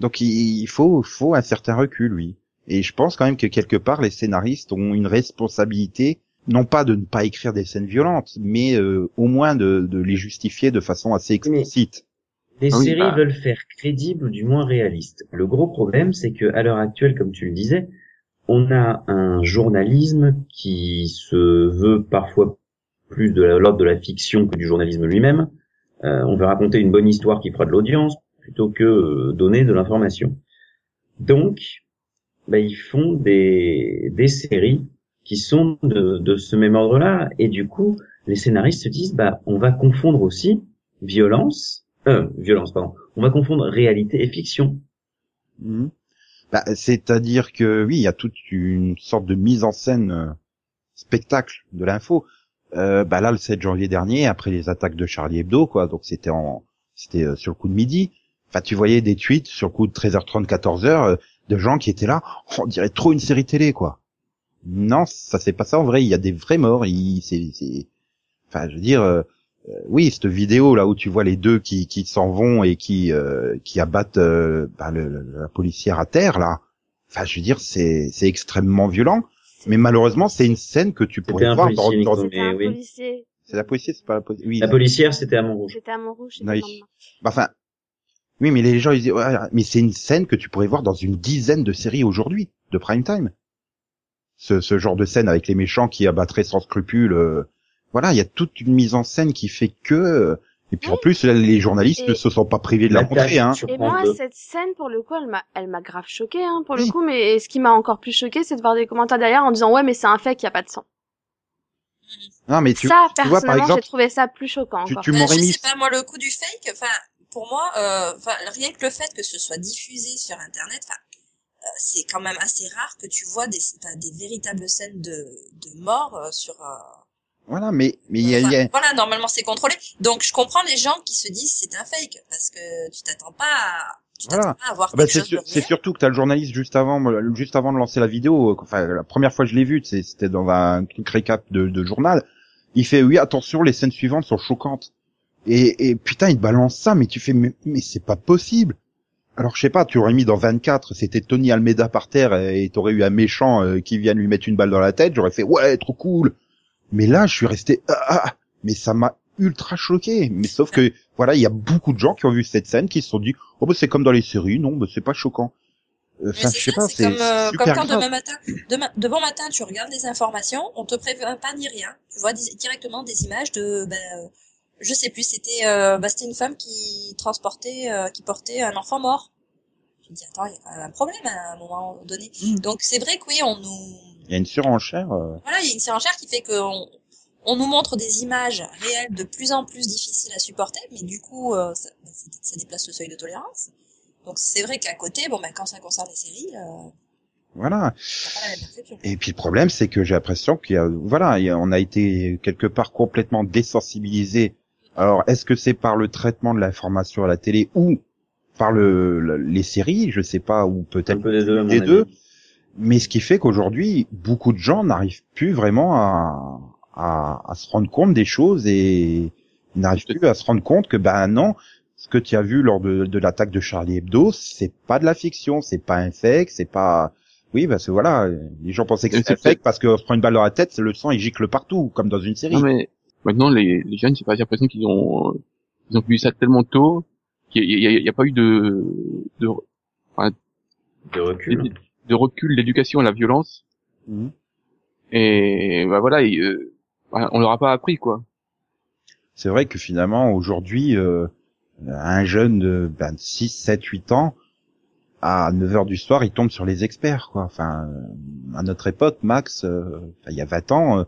Donc il faut, faut un certain recul, oui. Et je pense quand même que quelque part les scénaristes ont une responsabilité, non pas de ne pas écrire des scènes violentes, mais euh, au moins de, de les justifier de façon assez explicite. Les Ah oui, séries bah. veulent faire crédible ou du moins réaliste. Le gros problème, c'est que à l'heure actuelle, comme tu le disais, on a un journalisme qui se veut parfois plus de l'ordre de la fiction que du journalisme lui-même. Euh, on veut raconter une bonne histoire qui fera de l'audience plutôt que euh, donner de l'information. Donc, bah, ils font des, des séries qui sont de, ce même ordre-là, et du coup, les scénaristes se disent, bah, on va confondre aussi violence, euh, violence, pardon, on va confondre réalité et fiction. Mhm. Bah, C'est-à-dire que oui, il y a toute une sorte de mise en scène euh, spectacle de l'info. Euh, bah là, le 7 janvier dernier, après les attaques de Charlie Hebdo, quoi, donc c'était en c'était euh, sur le coup de midi. Enfin, tu voyais des tweets sur le coup de 13h30, 14h euh, de gens qui étaient là. On dirait trop une série télé, quoi. Non, ça c'est pas ça en vrai. Il y a des vrais morts. Il, c'est, enfin, je veux dire, oui, cette vidéo là où tu vois les deux qui, qui s'en vont et qui, euh, qui abattent euh, bah, le- le- la policière à terre là. Enfin, je veux dire, c'est, c'est extrêmement violent. Mais malheureusement, c'est une scène que tu pourrais un voir dans, dans- un oui. policier. c'est la policière, c'est pas la policière. Oui. La policière, c'était à Montrouge. C'était à Montrouge. Oui. Bah, Enfin, oui, mais les gens ils disent, ouais, mais c'est une scène que tu pourrais voir dans une dizaine de séries aujourd'hui de prime time. Ce, ce genre de scène avec les méchants qui abattraient sans scrupule. euh, voilà, il y a toute une mise en scène qui fait que. euh, et puis en plus, là, les journalistes Et- ne se sont pas privés de la montrer. Hein. Et moi, 2. cette scène, pour le coup, elle m'a, elle m'a grave choquée, hein, pour le coup. Mais ce qui m'a encore plus choquée, c'est de voir des commentaires derrière en disant ouais, mais c'est un fait qu'il y a pas de sang. Non, mais tu, ça, tu vois, par personnellement, j'ai exemple, trouvé ça plus choquant. tu, encore. tu Bah, m'aurais je mis. sais pas, moi, le coup du fake, enfin, pour moi, euh, rien que le fait que ce soit diffusé sur Internet, enfin, euh, c'est quand même assez rare que tu vois des, enfin, des véritables scènes de, de mort euh, sur. euh, Voilà, mais mais il y y a- Voilà, normalement c'est contrôlé. Donc je comprends les gens qui se disent c'est un fake parce que tu t'attends pas, à, Voilà. Ah bah, c'est surtout que t'as le journaliste juste avant, juste avant de lancer la vidéo. euh, Enfin, la première fois que je l'ai vu, c'était dans un truc récap de, de journal. Il fait oui, attention, les scènes suivantes sont choquantes. Et, et putain, il te balance ça, mais tu fais mais, mais c'est pas possible. Alors je sais pas, tu aurais mis dans 24, c'était Tony Almeida par terre et t'aurais eu un méchant euh, qui vient lui mettre une balle dans la tête, j'aurais fait ouais, trop cool. Mais là, je suis resté ah, ah, mais ça m'a ultra choqué. Mais sauf que voilà, il y a beaucoup de gens qui ont vu cette scène qui se sont dit oh bah c'est comme dans les séries, non, bah c'est pas choquant. Euh, Enfin, c'est je sais ça, pas, c'est comme, euh, comme quand demain matin, demain, de bon matin, tu regardes les informations, on te prévient pas ni rien. Tu vois des- directement des images de, ben, euh, je sais plus, c'était, euh, bah, c'était une femme qui transportait, euh, qui portait un enfant mort. Je me dis attends, il y a un problème à un moment donné. Mm. Donc c'est vrai que oui, on nous, Il y a une surenchère. euh, voilà, il y a une surenchère qui fait qu'on on nous montre des images réelles de plus en plus difficiles à supporter, mais du coup, euh, ça, bah, ça- ça déplace le seuil de tolérance. Donc c'est vrai qu'à côté, bon ben quand ça concerne les séries, euh, Voilà. t'as pas la même perception. Et puis le problème, c'est que j'ai l'impression qu'il y a, voilà, il y a- on a été quelque part complètement désensibilisé. Alors, est-ce que c'est par le traitement de l'information à la télé ou par le, le- les séries, je sais pas, ou Un peut-être peu des deux. Mais ce qui fait qu'aujourd'hui, beaucoup de gens n'arrivent plus vraiment à, à, à se rendre compte des choses et ils n'arrivent plus à se rendre compte que ben non, ce que tu as vu lors de, de l'attaque de Charlie Hebdo, c'est pas de la fiction, c'est pas un fake, c'est pas oui parce que voilà, les gens pensaient que c'était fake parce qu'on se prend une balle dans la tête, c'est le sang il gicle partout comme dans une série. Non mais maintenant les, les jeunes, j'ai pas l'impression qu'ils ont euh, ils ont vu ça tellement tôt qu'il y, a- il y a- il y a pas eu de de, De recul. De recul d'éducation à la violence Mhm. et bah voilà et, euh, bah, on leur a pas appris quoi. C'est vrai que finalement aujourd'hui euh, un jeune de ben, 6, 7, 8 ans à 9 heures du soir, il tombe sur les experts quoi. Enfin euh, à notre époque Max euh, il y a 20 ans euh,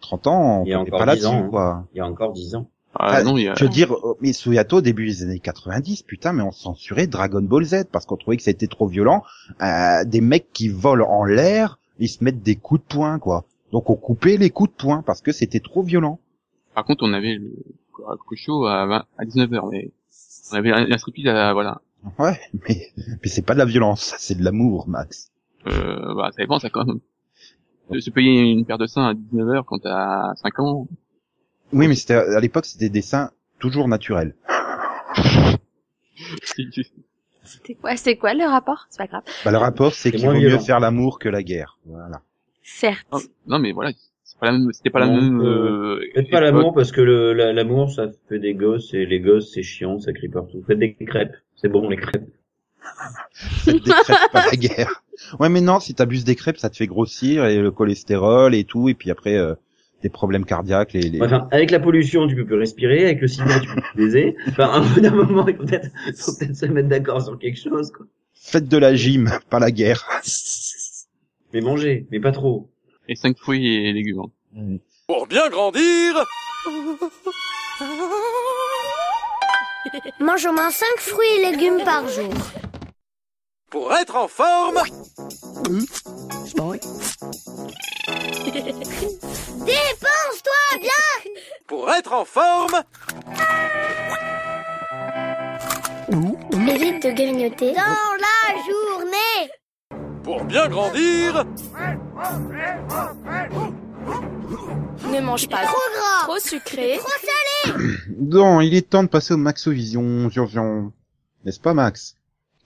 30 ans, on Il y a tombait encore pas 10 ans, là-dessus hein. quoi. Il y a encore 10 ans. Ah, Ah, non, il y a, Je veux dire, euh, mais Suyato, au début des années 90, putain, mais on censurait Dragon Ball Z parce qu'on trouvait que c'était trop violent. Euh, des mecs qui volent en l'air, ils se mettent des coups de poing, quoi. Donc on coupait les coups de poing parce que c'était trop violent. par contre on avait le Kokusho à, 20 à 19h mais on avait striptease à voilà. Ouais, *laughs* mais, mais c'est pas de la violence, c'est de l'amour, Max. Euh, bah ça dépend ça quand même. Se payer une paire de seins à 19h quand t'as 5 ans. Oui, mais c'était à l'époque, c'était des seins toujours naturels. C'était quoi, c'est quoi le rapport? C'est pas grave. Bah, le rapport, c'est qu'il vaut mieux faire l'amour que la guerre. Voilà. Certes. non, non, mais voilà, c'est pas la même c'était pas la Non, même euh, euh, Faites pas l'amour parce que le, la- l'amour ça fait des gosses et les gosses c'est chiant, ça crie partout. Faites des crêpes, c'est bon les crêpes. *laughs* Faites des crêpes, pas la guerre. Ouais, mais non, si t'abuses des crêpes, ça te fait grossir et le cholestérol et tout, et puis après euh, des problèmes cardiaques, les, les... Enfin, avec la pollution tu peux plus respirer, avec le sida tu peux plus baiser. Enfin, à un bout d'un moment il faut peut-être faut peut-être se mettre d'accord sur quelque chose quoi. faites de la gym, pas la guerre. Mais manger, mais pas trop. et 5 fruits et légumes. Pour bien grandir *laughs* Mange au moins 5 fruits et légumes par jour. Pour être en forme *laughs* Dépense-toi bien Pour être en forme Évite de grignoter. Dans la journée Pour bien grandir, Ne mange pas Trop gras trop sucré. Trop salé Bon, il est temps de passer au Maxovision, Urgent. N'est-ce pas, Max?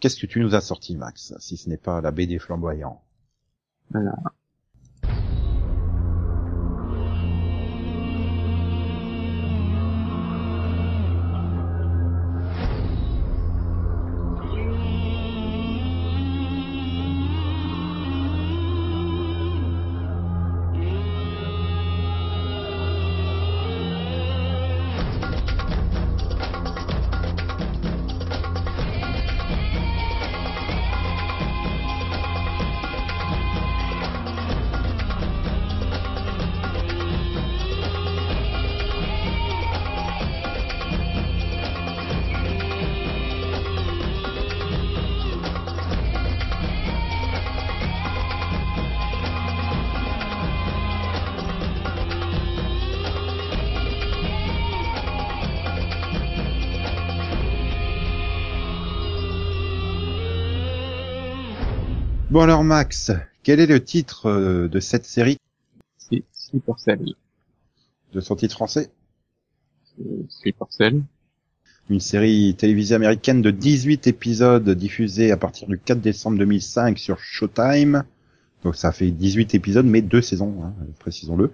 Qu'est-ce que tu nous as sorti, Max, si ce n'est pas la BD flamboyant Voilà. Alors, Max, quel est le titre euh, de cette série? C'est Sleeper Cell. de son titre français? Euh, Sleeper Cell. Une série télévisée américaine de 18 épisodes diffusée à partir du 4 décembre 2005 sur Showtime. Donc ça fait 18 épisodes, mais deux saisons, hein, précisons-le.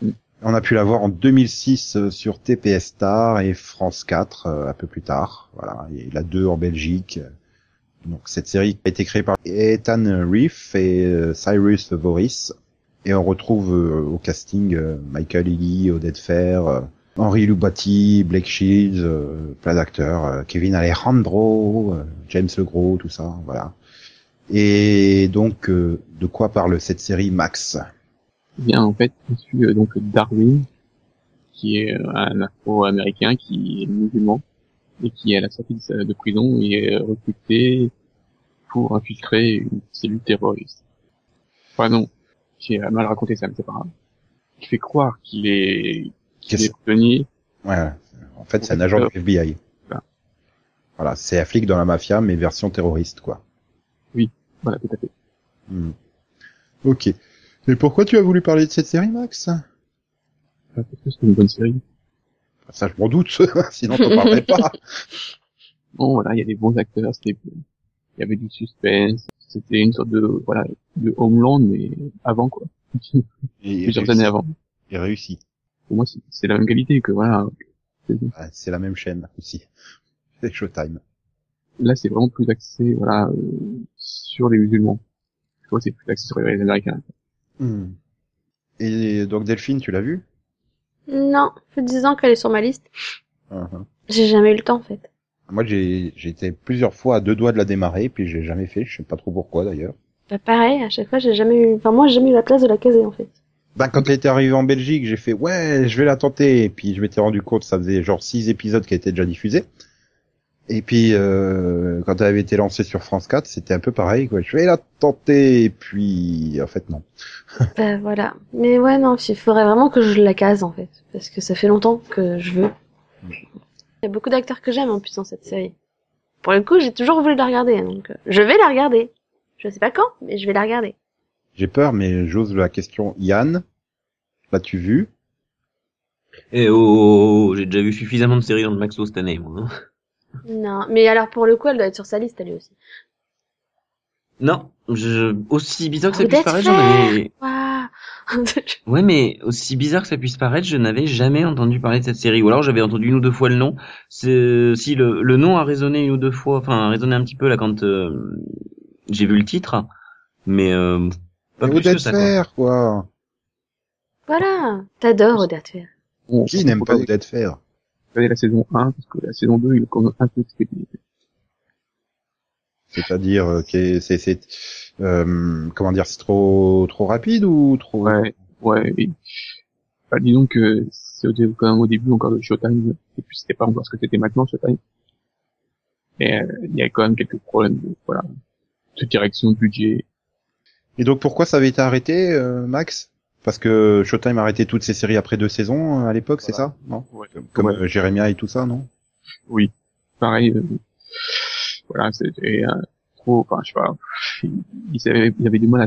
Mm. On a pu la voir en 2006 euh, sur TPS Star et France 4 euh, un peu plus tard. Voilà, et la 2 en Belgique. Donc cette série a été créée par Ethan Reef et euh, Cyrus Voris. Et on retrouve euh, au casting euh, Michael Ealy, Odette Fair, Henri Lubati, Blake Shields, plein d'acteurs, Kevin Alejandro, James Legros, tout ça, voilà. Et donc, de quoi parle cette série Max? Eh Bien, en fait, on suit donc Darwin, qui est un Afro-américain qui est musulman et qui, à la sortie de, sa- de prison, est euh, recruté pour infiltrer une cellule terroriste. Enfin non, j'ai mal raconté ça, mais c'est pas grave. Il fait croire qu'il est, qu'il est prisonnier. Ouais, en fait, c'est un agent du FBI. Voilà. Voilà, c'est un flic dans la mafia, mais version terroriste, quoi. Voilà, tout à fait. Hmm. Ok. Et pourquoi tu as voulu parler de cette série, Max? Parce que c'est une bonne série. Ça, je m'en doute, *laughs* sinon t'en parlerais pas. *laughs* Bon, voilà, il y a des bons acteurs, c'était, il y avait du suspense, c'était une sorte de, voilà, de Homeland, mais avant, quoi. Et Plusieurs réussi. années avant. Et réussi. Pour moi, c'est- la même qualité que, voilà, Ah, c'est la même chaîne aussi. C'est Showtime. là, c'est vraiment plus axé, voilà, euh, sur les musulmans. Je vois, c'est plus axé sur les américains. Hmm. Et donc Delphine, tu l'as vu? Non, fait 10 ans qu'elle est sur ma liste. Uh-huh. J'ai jamais eu le temps, en fait. Moi, j'ai j'ai été plusieurs fois à deux doigts de la démarrer, puis j'ai jamais fait. Je sais pas trop pourquoi d'ailleurs. Bah, pareil, à chaque fois, j'ai jamais eu, enfin, moi, j'ai jamais eu la place de la caser, en fait. Ben, quand elle était arrivée en Belgique, j'ai fait ouais, je vais la tenter. Et puis je m'étais rendu compte, ça faisait genre six épisodes qui étaient déjà diffusés. Et puis euh, quand elle avait été lancée sur France 4, c'était un peu pareil. Quoi. Je vais la tenter. Et puis en fait non. *laughs* Bah, voilà. Mais ouais, non, il faudrait vraiment que je la case, en fait. Parce que ça fait longtemps que je veux. Il y a beaucoup d'acteurs que j'aime, en plus, dans cette série. Pour le coup, j'ai toujours voulu la regarder, donc, euh, je vais la regarder. Je sais pas quand, mais je vais la regarder. J'ai peur, mais j'ose la question. Yann, l'as-tu vu Eh oh, oh, oh, j'ai déjà vu suffisamment de séries dans le Maxo cette année, moi. hein. Non, mais alors, pour le coup, elle doit être sur sa liste, elle aussi. Non, je, aussi bizarre que ça puisse paraître, j'en avais... Ouais, mais aussi bizarre que ça puisse paraître, je n'avais jamais entendu parler de cette série. Ou alors j'avais entendu une ou deux fois le nom. C'est si le, le nom a résonné une ou deux fois, enfin a résonné un petit peu là quand euh, j'ai vu le titre, mais euh, pas Mais plus que ça. Quoi. Fer, quoi. Voilà, t'adores Odette Fer. Qui n'aime pas Odette Fer regarder la saison 1, parce que la saison 2, il est comme un peu expédié. C'est-à-dire euh, que c'est c'est euh, comment dire, c'est trop trop rapide ou trop Ouais, ouais, et, bah, disons que c'est quand même au début encore de Showtime, et puis c'était pas encore ce que c'était maintenant Showtime. Et euh, il y a quand même quelques problèmes de, voilà, de direction, de budget. Et donc pourquoi ça avait été arrêté, euh, Max? Parce que Showtime a arrêté toutes ses séries après deux saisons euh, à l'époque, c'est ça? Non? Ouais. Comme Ouais. euh, Jérémia et tout ça, non? Oui. Pareil, euh, voilà, c'était euh, trop, enfin, je sais pas, il, il avait, il avait du mal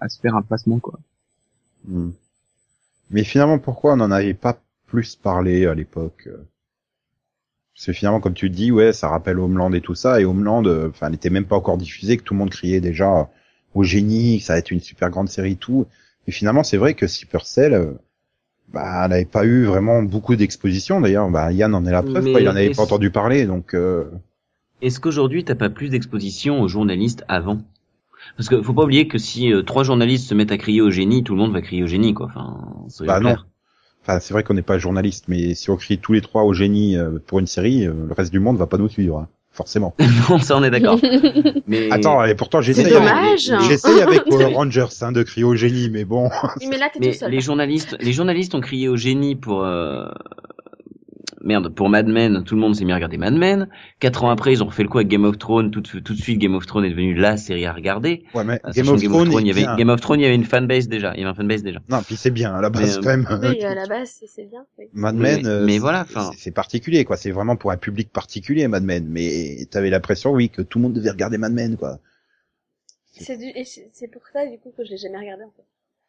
à, à se faire un placement, quoi. Hmm. Mais finalement, pourquoi on n'en avait pas plus parlé à l'époque Parce que finalement, comme tu dis, ouais, ça rappelle Homeland et tout ça, et Homeland, enfin, n'était même pas encore diffusée, que tout le monde criait déjà au génie, que ça va être une super grande série et tout. Et finalement, c'est vrai que Supercell, euh, bah, elle n'avait pas eu vraiment beaucoup d'exposition. D'ailleurs, bah, Yann en est la preuve, Mais quoi, il en avait pas entendu parler, donc. euh, Est-ce qu'aujourd'hui t'as pas plus d'exposition aux journalistes avant? Parce que faut pas oublier que si euh, trois journalistes se mettent à crier au génie, tout le monde va crier au génie, quoi. Enfin, Bah non. Enfin, c'est vrai qu'on n'est pas journaliste, mais si on crie tous les trois au génie euh, pour une série, le reste du monde va pas nous suivre, hein, forcément. *laughs* non, ça on est d'accord. *laughs* Mais Attends, et pourtant j'essaye. J'essaye avec *laughs* Power Rangers hein, de crier au génie, mais bon. Oui, mais là, t'es Mais tout seul. les journalistes, les journalistes ont crié au génie pour euh, merde pour Mad Men. Tout le monde s'est mis à regarder Mad Men. Quatre ans après, ils ont refait le coup avec Game of Thrones. Tout, de- tout de suite, Game of Thrones est devenu la série à regarder. Ouais, mais Euh, Game of Thrones, il y avait bien. Game of Thrones, il y avait une fanbase déjà. Il y avait un fanbase déjà. Non, puis c'est bien à la base Mais, quand même. Oui, à la base, c'est- bien. oui. Mad Mais- Men, euh, mais c'est- voilà, enfin. c'est- particulier, quoi. C'est vraiment pour un public particulier, Mad Men. Mais t'avais l'impression, oui, que tout le monde devait regarder Mad Men, quoi. C'est du... et c'est c'est pour ça, du coup, que je l'ai jamais regardé, en fait.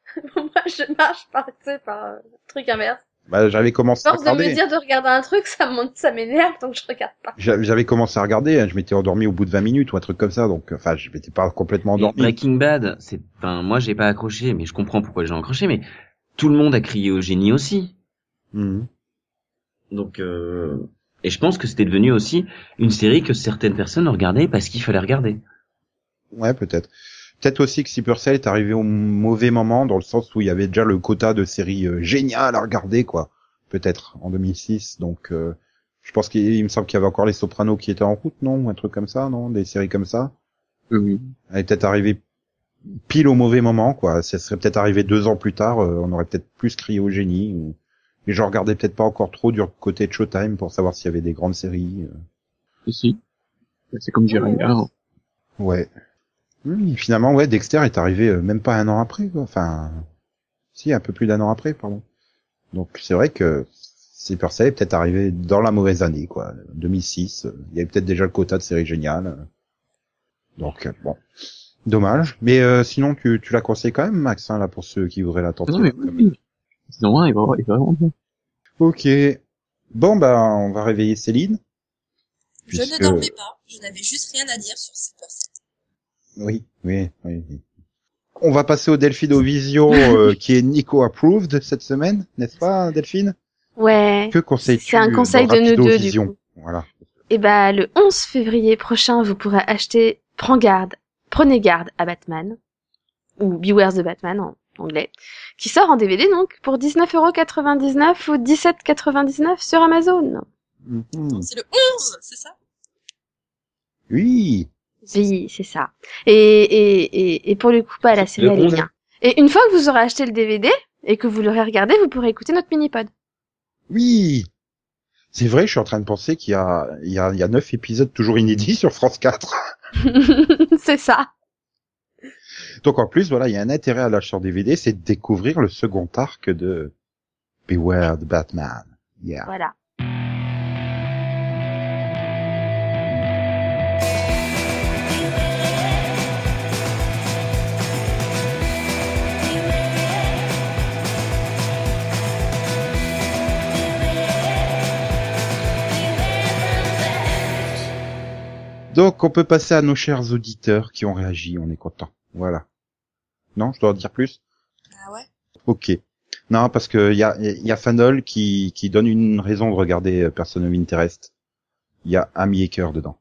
*laughs* Moi, je marche par, tu sais, par euh, truc inverse. Bah, j'avais commencé à Force de me regarder. dire de regarder un truc, ça monte, ça m'énerve, donc je regarde pas. J'avais commencé à regarder, hein, je m'étais endormi au bout de 20 minutes ou un truc comme ça, donc enfin je m'étais pas complètement Et endormi. Breaking Bad, c'est, enfin, moi j'ai pas accroché, mais je comprends pourquoi les gens ont accroché, mais tout le monde a crié au génie aussi. Mhm. Donc, euh, et je pense que c'était devenu aussi une série que certaines personnes regardaient parce qu'il fallait regarder. Ouais, peut-être. Peut-être aussi que Supercell est arrivé au mauvais moment, dans le sens où il y avait déjà le quota de séries euh, géniales à regarder, quoi. Peut-être, en 2006, donc... euh, je pense qu'il il me semble qu'il y avait encore les Sopranos qui étaient en route, non? Ou un truc comme ça, non? Des séries comme ça? Euh, oui. Elle est peut-être arrivée pile au mauvais moment, quoi. Ça serait peut-être arrivé deux ans plus tard, euh, on aurait peut-être plus crié au génie, ou... Les gens regardaient peut-être pas encore trop du côté de Showtime pour savoir s'il y avait des grandes séries. euh. Et si. C'est comme Jiraiya. Ouais. Oui, finalement, ouais, Dexter est arrivé euh, même pas un an après, quoi. Enfin, si, un peu plus d'un an après, pardon. Donc, c'est vrai que Supercell est peut-être arrivé dans la mauvaise année, quoi. 2006, euh, il y avait peut-être déjà le quota de séries géniales. euh. Donc, euh, bon. Dommage. Mais euh, sinon, tu, tu la conseilles quand même, Max, hein, là, pour ceux qui voudraient la tenter. Non, mais oui. Saison 1, il va, il va vraiment bien. Ok. Bon, bah, on va réveiller Céline. Je Puisque- ne dormais pas, je n'avais juste rien à dire sur cette personne. Oui, oui, oui. oui. On va passer au Delphine Vision euh, *laughs* qui est Nico approved cette semaine, n'est-ce pas, Delphine? Ouais. Que conseilles-tu C'est un conseil de nous deux, du coup. Voilà. Et bah, le 11 février prochain, vous pourrez acheter Prends garde, prenez garde à Batman, ou Beware the Batman en anglais, qui sort en DVD donc pour 19,99€ ou 17,99€ sur Amazon. Mhm. C'est le 11, c'est ça? Oui. Oui, c'est ça. Et, et, et, et pour le coup, pas la série, Le elle est 11. bien. Et une fois que vous aurez acheté le DVD et que vous l'aurez regardé, vous pourrez écouter notre mini-pod. Oui. C'est vrai, je suis en train de penser qu'il y a, il y a, il y a neuf épisodes toujours inédits sur France 4. *laughs* *laughs* c'est ça. Donc en plus, voilà, il y a un intérêt à l'acheter en DVD, c'est de découvrir le second arc de Beware the Batman. Yeah. Voilà. Donc on peut passer à nos chers auditeurs qui ont réagi, on est content. Voilà. Non, je dois en dire plus? Ah ouais? Ok. Non, parce que il y a, il y a Fanol qui, qui donne une raison de regarder euh, Person of Interest. Il y a Amy Aker dedans.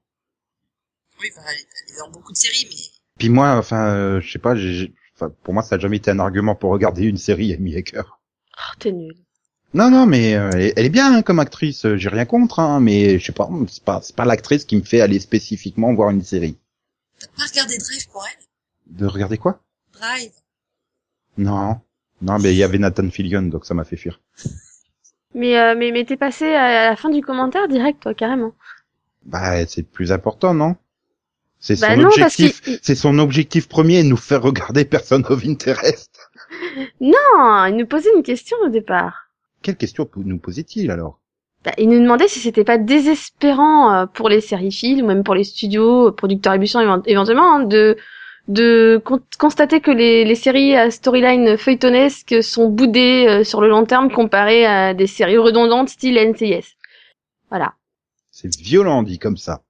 Oui, bah, elle est dans beaucoup de séries, mais Puis moi, enfin, euh, je sais pas, j'ai- j'ai- enfin, pour moi, ça a jamais été un argument pour regarder une série Amy Aker. Oh, t'es nul. Non, non, mais euh, elle, est, elle est bien hein, comme actrice. euh, J'ai rien contre, hein, mais je sais pas, c'est pas, c'est pas l'actrice qui me fait aller spécifiquement voir une série. t'as pas regardé Drive pour elle? De regarder quoi? Drive Non, non, mais il y avait Nathan Fillion, donc ça m'a fait fuir. *laughs* Mais, euh, mais, mais t'es passé à la fin du commentaire direct, toi, carrément. Bah, c'est le plus important, non? C'est Bah son non, objectif. C'est son objectif premier, nous faire regarder Person of Interest. *laughs* Non, il nous posait une question au départ. Quelle question nous posait-il alors? Bah, il nous demandait si c'était pas désespérant euh, pour les séries films ou même pour les studios, euh, producteurs ébuchants évent- éventuellement, hein, de de con- constater que les, les séries à storyline feuilletonesque sont boudées euh, sur le long terme comparé à des séries redondantes style NCIS. Voilà. C'est violent dit comme ça.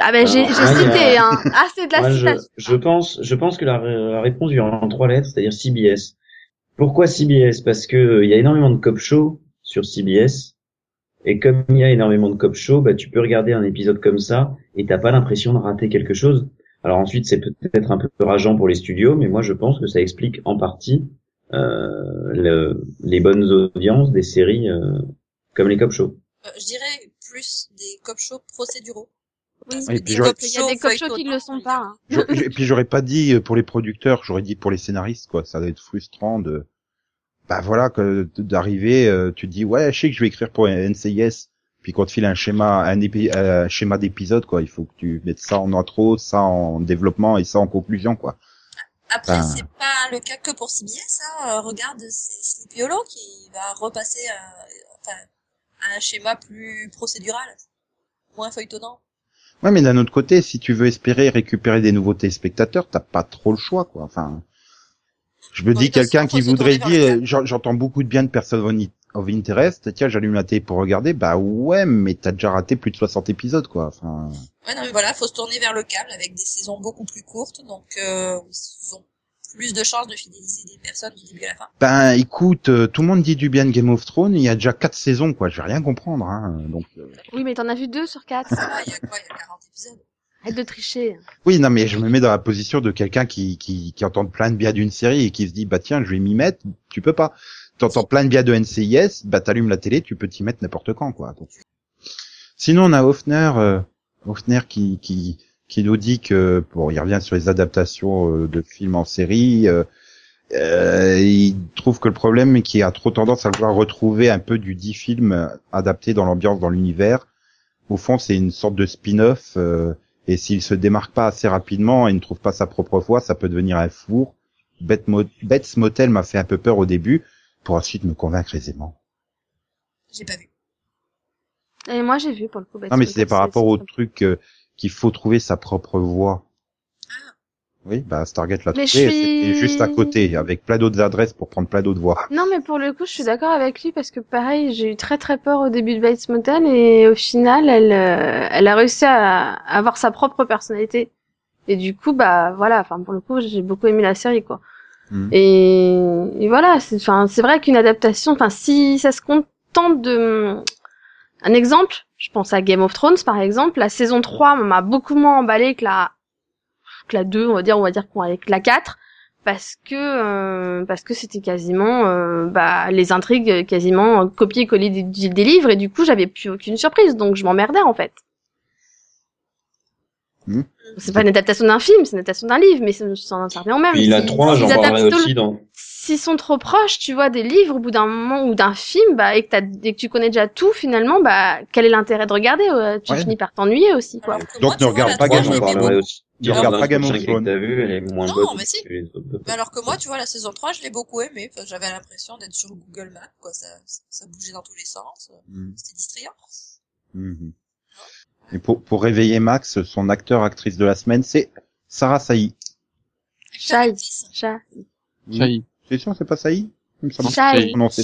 Ah ben j'ai Ah, cité, *laughs* hein. Ah c'est de la Moi, je, citation. je pense, je pense que la, la réponse vient en trois lettres, c'est-à-dire CBS. Pourquoi CBS Parce que euh, il y a énormément de cop shows sur CBS, et comme il y a énormément de cop shows, bah tu peux regarder un épisode comme ça et t'as pas l'impression de rater quelque chose. Alors ensuite, c'est peut-être un peu rageant pour les studios, mais moi je pense que ça explique en partie euh, le- les bonnes audiences des séries euh, comme les cop shows. Euh, je dirais plus des cop shows procéduraux. Oui, que puis Il y a des cop shows qui feuilletonnants, le sont pas. hein. Je- je- Et puis j'aurais pas dit euh, pour les producteurs, j'aurais dit pour les scénaristes quoi. Ça doit être frustrant de, bah voilà, que d'arriver, euh, tu te dis ouais, je sais que je vais écrire pour NCIS, puis quand tu files un schéma, un, épi- un schéma d'épisode quoi, il faut que tu mettes ça en intro, ça en développement et ça en conclusion quoi. Après, Ben. c'est pas le cas que pour CBS. Hein. Euh, Regarde, c'est Sleepy Hollow qui va repasser à, enfin, à un schéma plus procédural, moins feuilletonnant. Ouais, mais d'un autre côté, si tu veux espérer récupérer des nouveaux téléspectateurs, t'as pas trop le choix, quoi. Enfin, je me dis quelqu'un qui voudrait dire, j'en- j'entends beaucoup de bien de Person of In- of Interest. Tiens, j'allume la télé pour regarder. Bah ouais, mais t'as déjà raté plus de 60 épisodes, quoi. Enfin, Ouais, non, mais voilà, faut se tourner vers le câble avec des saisons beaucoup plus courtes, donc euh, ils ont plus de chances de fidéliser des personnes du début à la fin. ben écoute, euh, tout le monde dit du bien de Game of Thrones. Il y a déjà quatre saisons, quoi. Je vais rien comprendre, hein. Donc, euh, Oui mais t'en as vu deux sur quatre. Ça va, il y a quoi Il y a 40 épisodes? Arrête de tricher. oui, non, mais je me mets dans la position de quelqu'un qui, qui, qui entend plein de bien d'une série et qui se dit, bah tiens, je vais m'y mettre. Tu peux pas. T'entends plein de bien de NCIS, bah t'allumes la télé, tu peux t'y mettre n'importe quand, quoi. Donc, Sinon, on a Hofner, euh, Hofner qui, qui, qui nous dit que, bon, il revient sur les adaptations euh, de films en série. euh, euh, il trouve que le problème est qu'il a trop tendance à vouloir retrouver un peu du dit film euh, adapté dans l'ambiance, dans l'univers. Au fond, c'est une sorte de spin-off. euh, et s'il se démarque pas assez rapidement et ne trouve pas sa propre voie, ça peut devenir un four. Bates Mo- Bates Motel m'a fait un peu peur au début, pour ensuite me convaincre aisément. J'ai pas vu. Et moi j'ai vu pour le coup. Non, mais c'était par rapport au truc euh, qu'il faut trouver sa propre voie. Oui, bah Stargate l'a trouvé, suis- c'était juste à côté, avec plein d'autres adresses pour prendre plein d'autres voies. Non, mais pour le coup, je suis d'accord avec lui parce que pareil, j'ai eu très très peur au début de Bates Motel et au final, elle, euh, elle a réussi à, avoir sa propre personnalité. Et du coup, bah voilà, enfin pour le coup, j'ai beaucoup aimé la série quoi. Mhm. Et, et voilà, c'est enfin c'est vrai qu'une adaptation, enfin si ça se contente de un exemple, je pense à Game of Thrones par exemple, la saison 3 m'a beaucoup moins emballé que la que la 2, on va dire, on va dire qu'on avec la 4 parce que euh, parce que c'était quasiment euh, bah les intrigues quasiment copier-coller des, des livres et du coup, j'avais plus aucune surprise donc je m'emmerdais en fait. Mhm. C'est pas une adaptation d'un film, c'est une adaptation d'un livre, mais ça, ça, revient au même. Puis la Si- 3, s'ils j'en parlerai aussi dans... s'ils sont trop proches, tu vois, des livres au bout d'un moment ou d'un film, bah, et que, t'as- et que tu connais déjà tout finalement, bah, quel est l'intérêt de regarder euh, Tu Ouais. finis par t'ennuyer aussi, quoi. Donc, moi, ne regarde pas Game je of aussi. Tu regardes pas la Game of Thrones. t'as vu, elle est moins Non, bonne mais si. Mais alors que moi, tu vois, la saison 3, je l'ai beaucoup aimé. Enfin, j'avais l'impression d'être sur Google Maps, quoi. Ça, ça bougeait dans tous les sens. Mhm. C'était distrayant. Mhm. Et pour, pour réveiller Max, son acteur, actrice de la semaine, c'est Sarah Sahi. Chai. Actrice. Ça. C'est sûr, c'est pas semble. Chai. Non, c'est.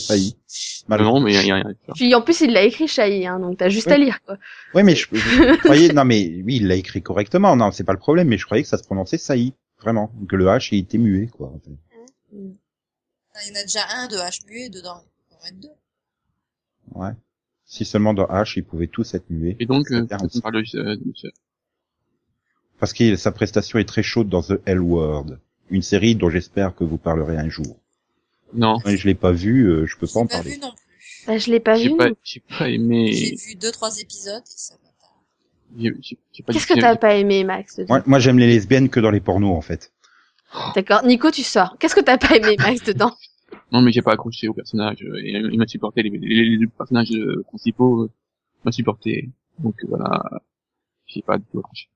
Bah non, mais il y a rien. Puis en plus, il l'a écrit Chai, hein, donc t'as juste Oui. à lire, quoi. Ouais, mais je, je croyais, *laughs* non, mais oui, il l'a écrit correctement. Non, c'est pas le problème, mais je croyais que ça se prononçait Sahi. Vraiment. Que le H, il était muet, quoi. Il y en a déjà un de H muet dedans. Il en mettre deux. Ouais. Si seulement dans H, ils pouvaient tous être muets. Et donc, euh, bien on aussi. parle de, euh, de- Parce que sa prestation est très chaude dans The L Word. Une série dont j'espère que vous parlerez un jour. non, Ouais, je l'ai pas vu, euh, je peux Je pas en l'ai pas parler. vu non plus. Bah, je l'ai pas j'ai vu. pas, non. j'ai pas aimé, J'ai vu deux, trois épisodes et ça m'a pas. j'ai, j'ai- j'ai pas Qu'est-ce que t'as pas aimé, Max dedans Moi, moi j'aime les lesbiennes que dans les pornos, en fait. D'accord. Nico, tu sors. Qu'est-ce que t'as pas aimé, *laughs* Max, dedans Non, mais j'ai pas accroché au personnage. euh, il m'a supporté. Les, les, personnages euh, principaux euh, m'ont supporté. Donc voilà, j'ai pas du tout accroché.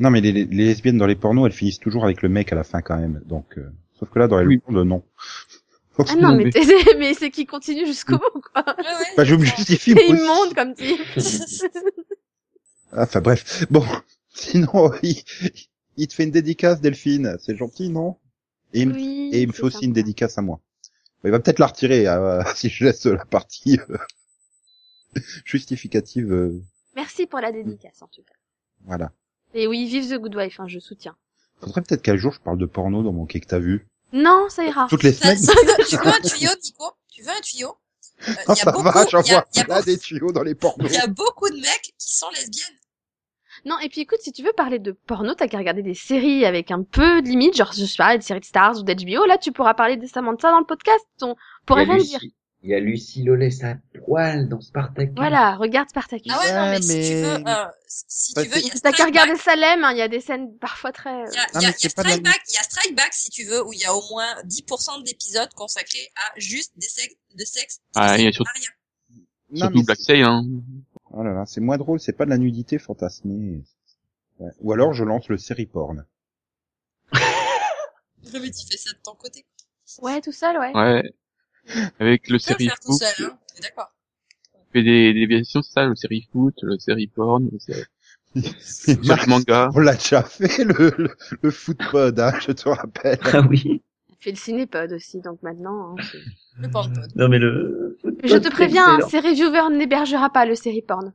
Non, mais les, les lesbiennes dans les pornos, elles finissent toujours avec le mec à la fin quand même. Donc, euh, sauf que là, dans les Oui. pornos, non. Ah non, mais, *laughs* mais c'est qui continue jusqu'au bout, quoi. Ouais, ouais. Bah, je me justifie. C'est immonde, comme tu *laughs* Ah, Enfin bref. Bon, *laughs* sinon, il, il te fait une dédicace, Delphine. C'est gentil, non? Et, il me- Oui. et il me fait aussi une dédicace à moi. Il va peut-être la retirer euh, si je laisse la partie euh, justificative. euh, Merci pour la dédicace, en tout cas. voilà. Et oui, vive The Good Wife, hein, je soutiens. Faudrait peut-être qu'un jour je parle de porno dans mon quai que t'as vu? Non, ça ira. Toutes les semaines. tu, veux, tu veux un tuyau, Nico? Tu veux un tuyau? Euh, Ah, y a ça beaucoup, va, j'en vois il y a plein beaucoup- des tuyaux dans les pornos. il y a beaucoup de mecs qui sont lesbiennes. Non, et puis écoute, si tu veux parler de porno, t'as qu'à regarder des séries avec un peu de limite, genre, je sais pas, des séries de Stars ou d'HBO, là, tu pourras parler décemment de ça dans le podcast, on pourrait rien dire. Il y a Lucie Lollet à poil dans Spartacus. Voilà, regarde Spartacus. Ah ouais, non, mais, si tu veux, euh, si tu veux, il y a T'as qu'à Strike regarder Back. Salem, hein, il y a des scènes parfois très... Il y a, Ah, il y a- mais il y a c'est pas de la Strike Back, il y a Strike Back, si tu veux, où il y a au moins 10% d'épisodes consacrés à juste des sex, de sexe. Ah, il y a surtout-. Non, Surtout Black c'est- Sail, hein. Oh là là, c'est moins drôle, c'est pas de la nudité fantasmée. Ouais. Ou alors je lance le série porn. *laughs* Mais tu fais ça de ton côté. Ouais, tout seul, ouais. Ouais. Avec le le série faire tout foot. hein. D'accord. Fait des déviations, ça, le série foot, le série porn, le série, *laughs* le Max, manga. on l'a déjà fait le, le, le footpod, hein, je te rappelle. Ah oui. On fait le cinépod aussi, donc maintenant... hein, Le porn-pod. Non mais le. Je te préviens, hein, ces reviewers n'hébergera pas le série porn.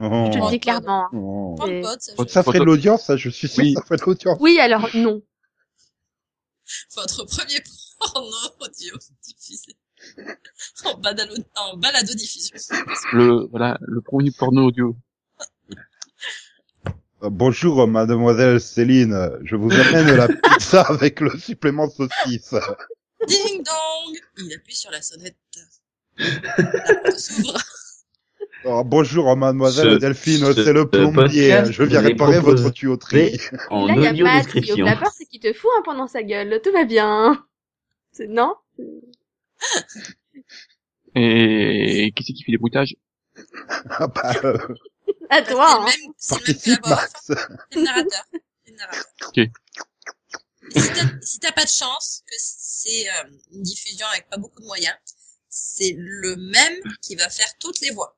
Oh. Je te le dis clairement. hein. Oh. Porn-pod, ça, Ça ferait de l'audience, ça, je suis sûr Oui. ça ferait de l'audience. Oui, alors non. votre premier porno *laughs* audio diffusé *laughs* en balado, en balado diffusion. Le, voilà, le premier porno audio. Euh, Bonjour, mademoiselle Céline. Je vous amène la pizza *laughs* avec le supplément de saucisse. Ding dong Il appuie sur la sonnette. La *laughs* s'ouvre. Oh, bonjour, mademoiselle Ce- Delphine, ce c'est le plombier. Je viens est réparer votre tuyauterie. En là, il y a Matt qui la porte et qui te fout un poing dans sa gueule. Tout va bien. C'est- Non? *laughs* Et qui c'est qui fait des bruitages? Ah bah, euh, À toi, hein. Participe. Max. C'est le narrateur. C'est le narrateur. Ok. Et si t'as, si pas de chance, que c'est euh, une diffusion avec pas beaucoup de moyens, c'est le même qui va faire toutes les voix.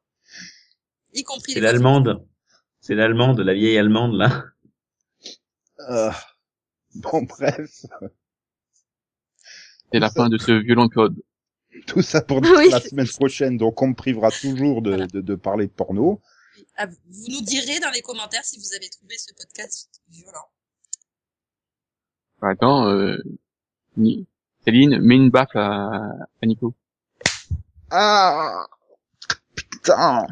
Y compris C'est les l'allemande. C'est l'allemande, la vieille allemande là. Euh, Bon, bref. C'est la fin de ce violent code. *laughs* Tout ça pour dire Oui. la semaine prochaine, donc on me privera toujours de, Voilà. de, de parler de porno. Ah, vous nous direz dans les commentaires si vous avez trouvé ce podcast violent. Attends, euh, Céline, mets une baffe à, à Nico. Ah Putain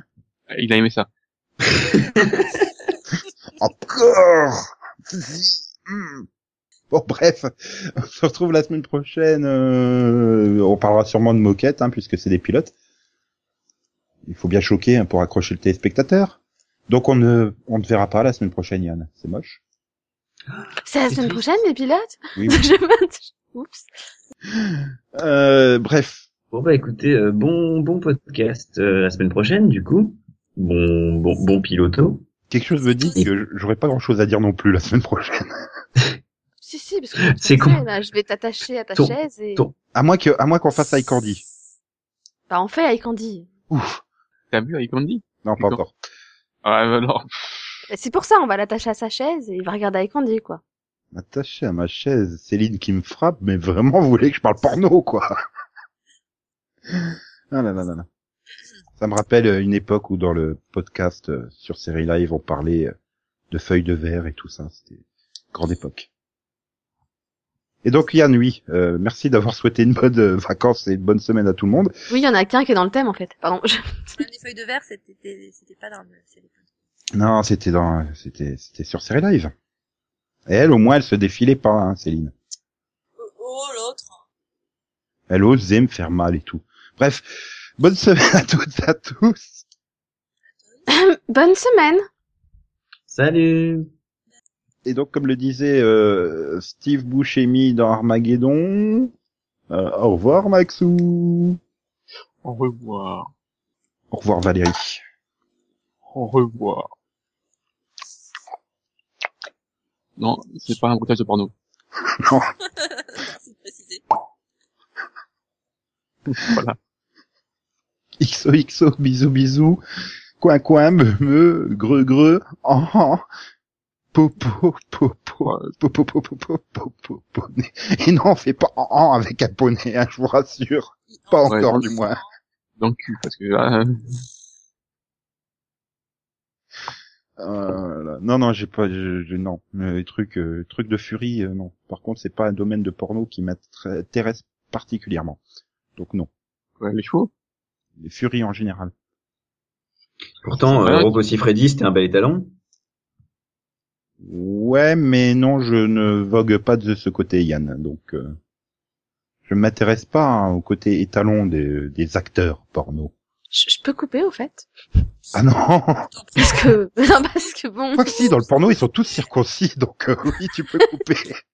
Il a aimé ça. *laughs* Encore. Hmm. Bon, bref, *laughs* on se retrouve la semaine prochaine. euh, on parlera sûrement de moquette, hein, puisque c'est des pilotes. Il faut bien choquer hein, pour accrocher le téléspectateur. Donc on ne, on ne verra pas la semaine prochaine, Yann. C'est moche. C'est la semaine triste. prochaine, les pilotes Oui. *laughs* oui. Je Oups. Euh, bref. Bon bah écoutez, euh, bon bon podcast euh, la semaine prochaine du coup. Bon bon bon piloto. Quelque chose me dit que j'aurais pas grand chose à dire non plus la semaine prochaine. *laughs* Si, si, parce que C'est con. là, je vais t'attacher à ta Ton- chaise et... ton- À moins que, à moins qu'on fasse iCandy. Bah, on fait avec Andy. Ouf. T'as vu avec Andy Non, pas encore. Ah, bah non. Bah, c'est pour ça, on va l'attacher à sa chaise et il va regarder avec Andy, quoi. Attaché à ma chaise, Céline qui me frappe, mais vraiment, vous voulez que je parle porno, quoi. Ah là là là là. Ça me rappelle euh, une époque où dans le podcast euh, sur Série Live, on parlait euh, de feuilles de verre et tout ça. C'était une grande époque. Et donc Yann, oui, euh, merci d'avoir *laughs* souhaité une bonne euh, vacances et une bonne semaine à tout le monde. Oui, il y en a qu'un qui est dans le thème, en fait. Pardon. je- Même des feuilles de verre, c'était, c'était pas dans le. Non, c'était dans, c'était, c'était sur Série Live. Et elle, au moins, elle se défilait pas, hein, Céline. Oh, oh, l'autre. Elle osait me faire mal et tout. Bref, bonne semaine à toutes et à tous. *coughs* Bonne semaine Salut. Et donc, comme le disait euh, Steve Buscemi dans Armageddon, euh, au revoir Maxou. Au revoir. Au revoir Valérie. Au revoir. Non, c'est pas un bruitage de porno. *laughs* Non, *laughs* de préciser. *laughs* voilà. XOXO, bisous bisous, coin coin, me me, greu greu, en en, popo popo, popo popo popo popo. Et non, on fait pas en en avec un poney, hein, je vous rassure. Pas Ouais, encore du moins. Dans le cul, parce que là, Euh, là. non, non, j'ai pas, je, je- non, Euh, les trucs, euh, trucs de furie, euh, non. Par contre, c'est pas un domaine de porno qui m'intéresse particulièrement. Donc non, ouais, les chevaux. les furies en général. Pourtant, euh, Rocco Siffredi, c'était un bel étalon. Ouais, mais non, je ne vogue pas de ce côté, Yann. Donc, euh, je m'intéresse pas hein, au côté étalon des, des acteurs porno. Je, je peux couper au fait? Ah non *laughs* Parce que *laughs* non parce que bon. Quoi que si, dans le porno, ils sont tous circoncis, donc euh, oui, tu peux couper. *laughs*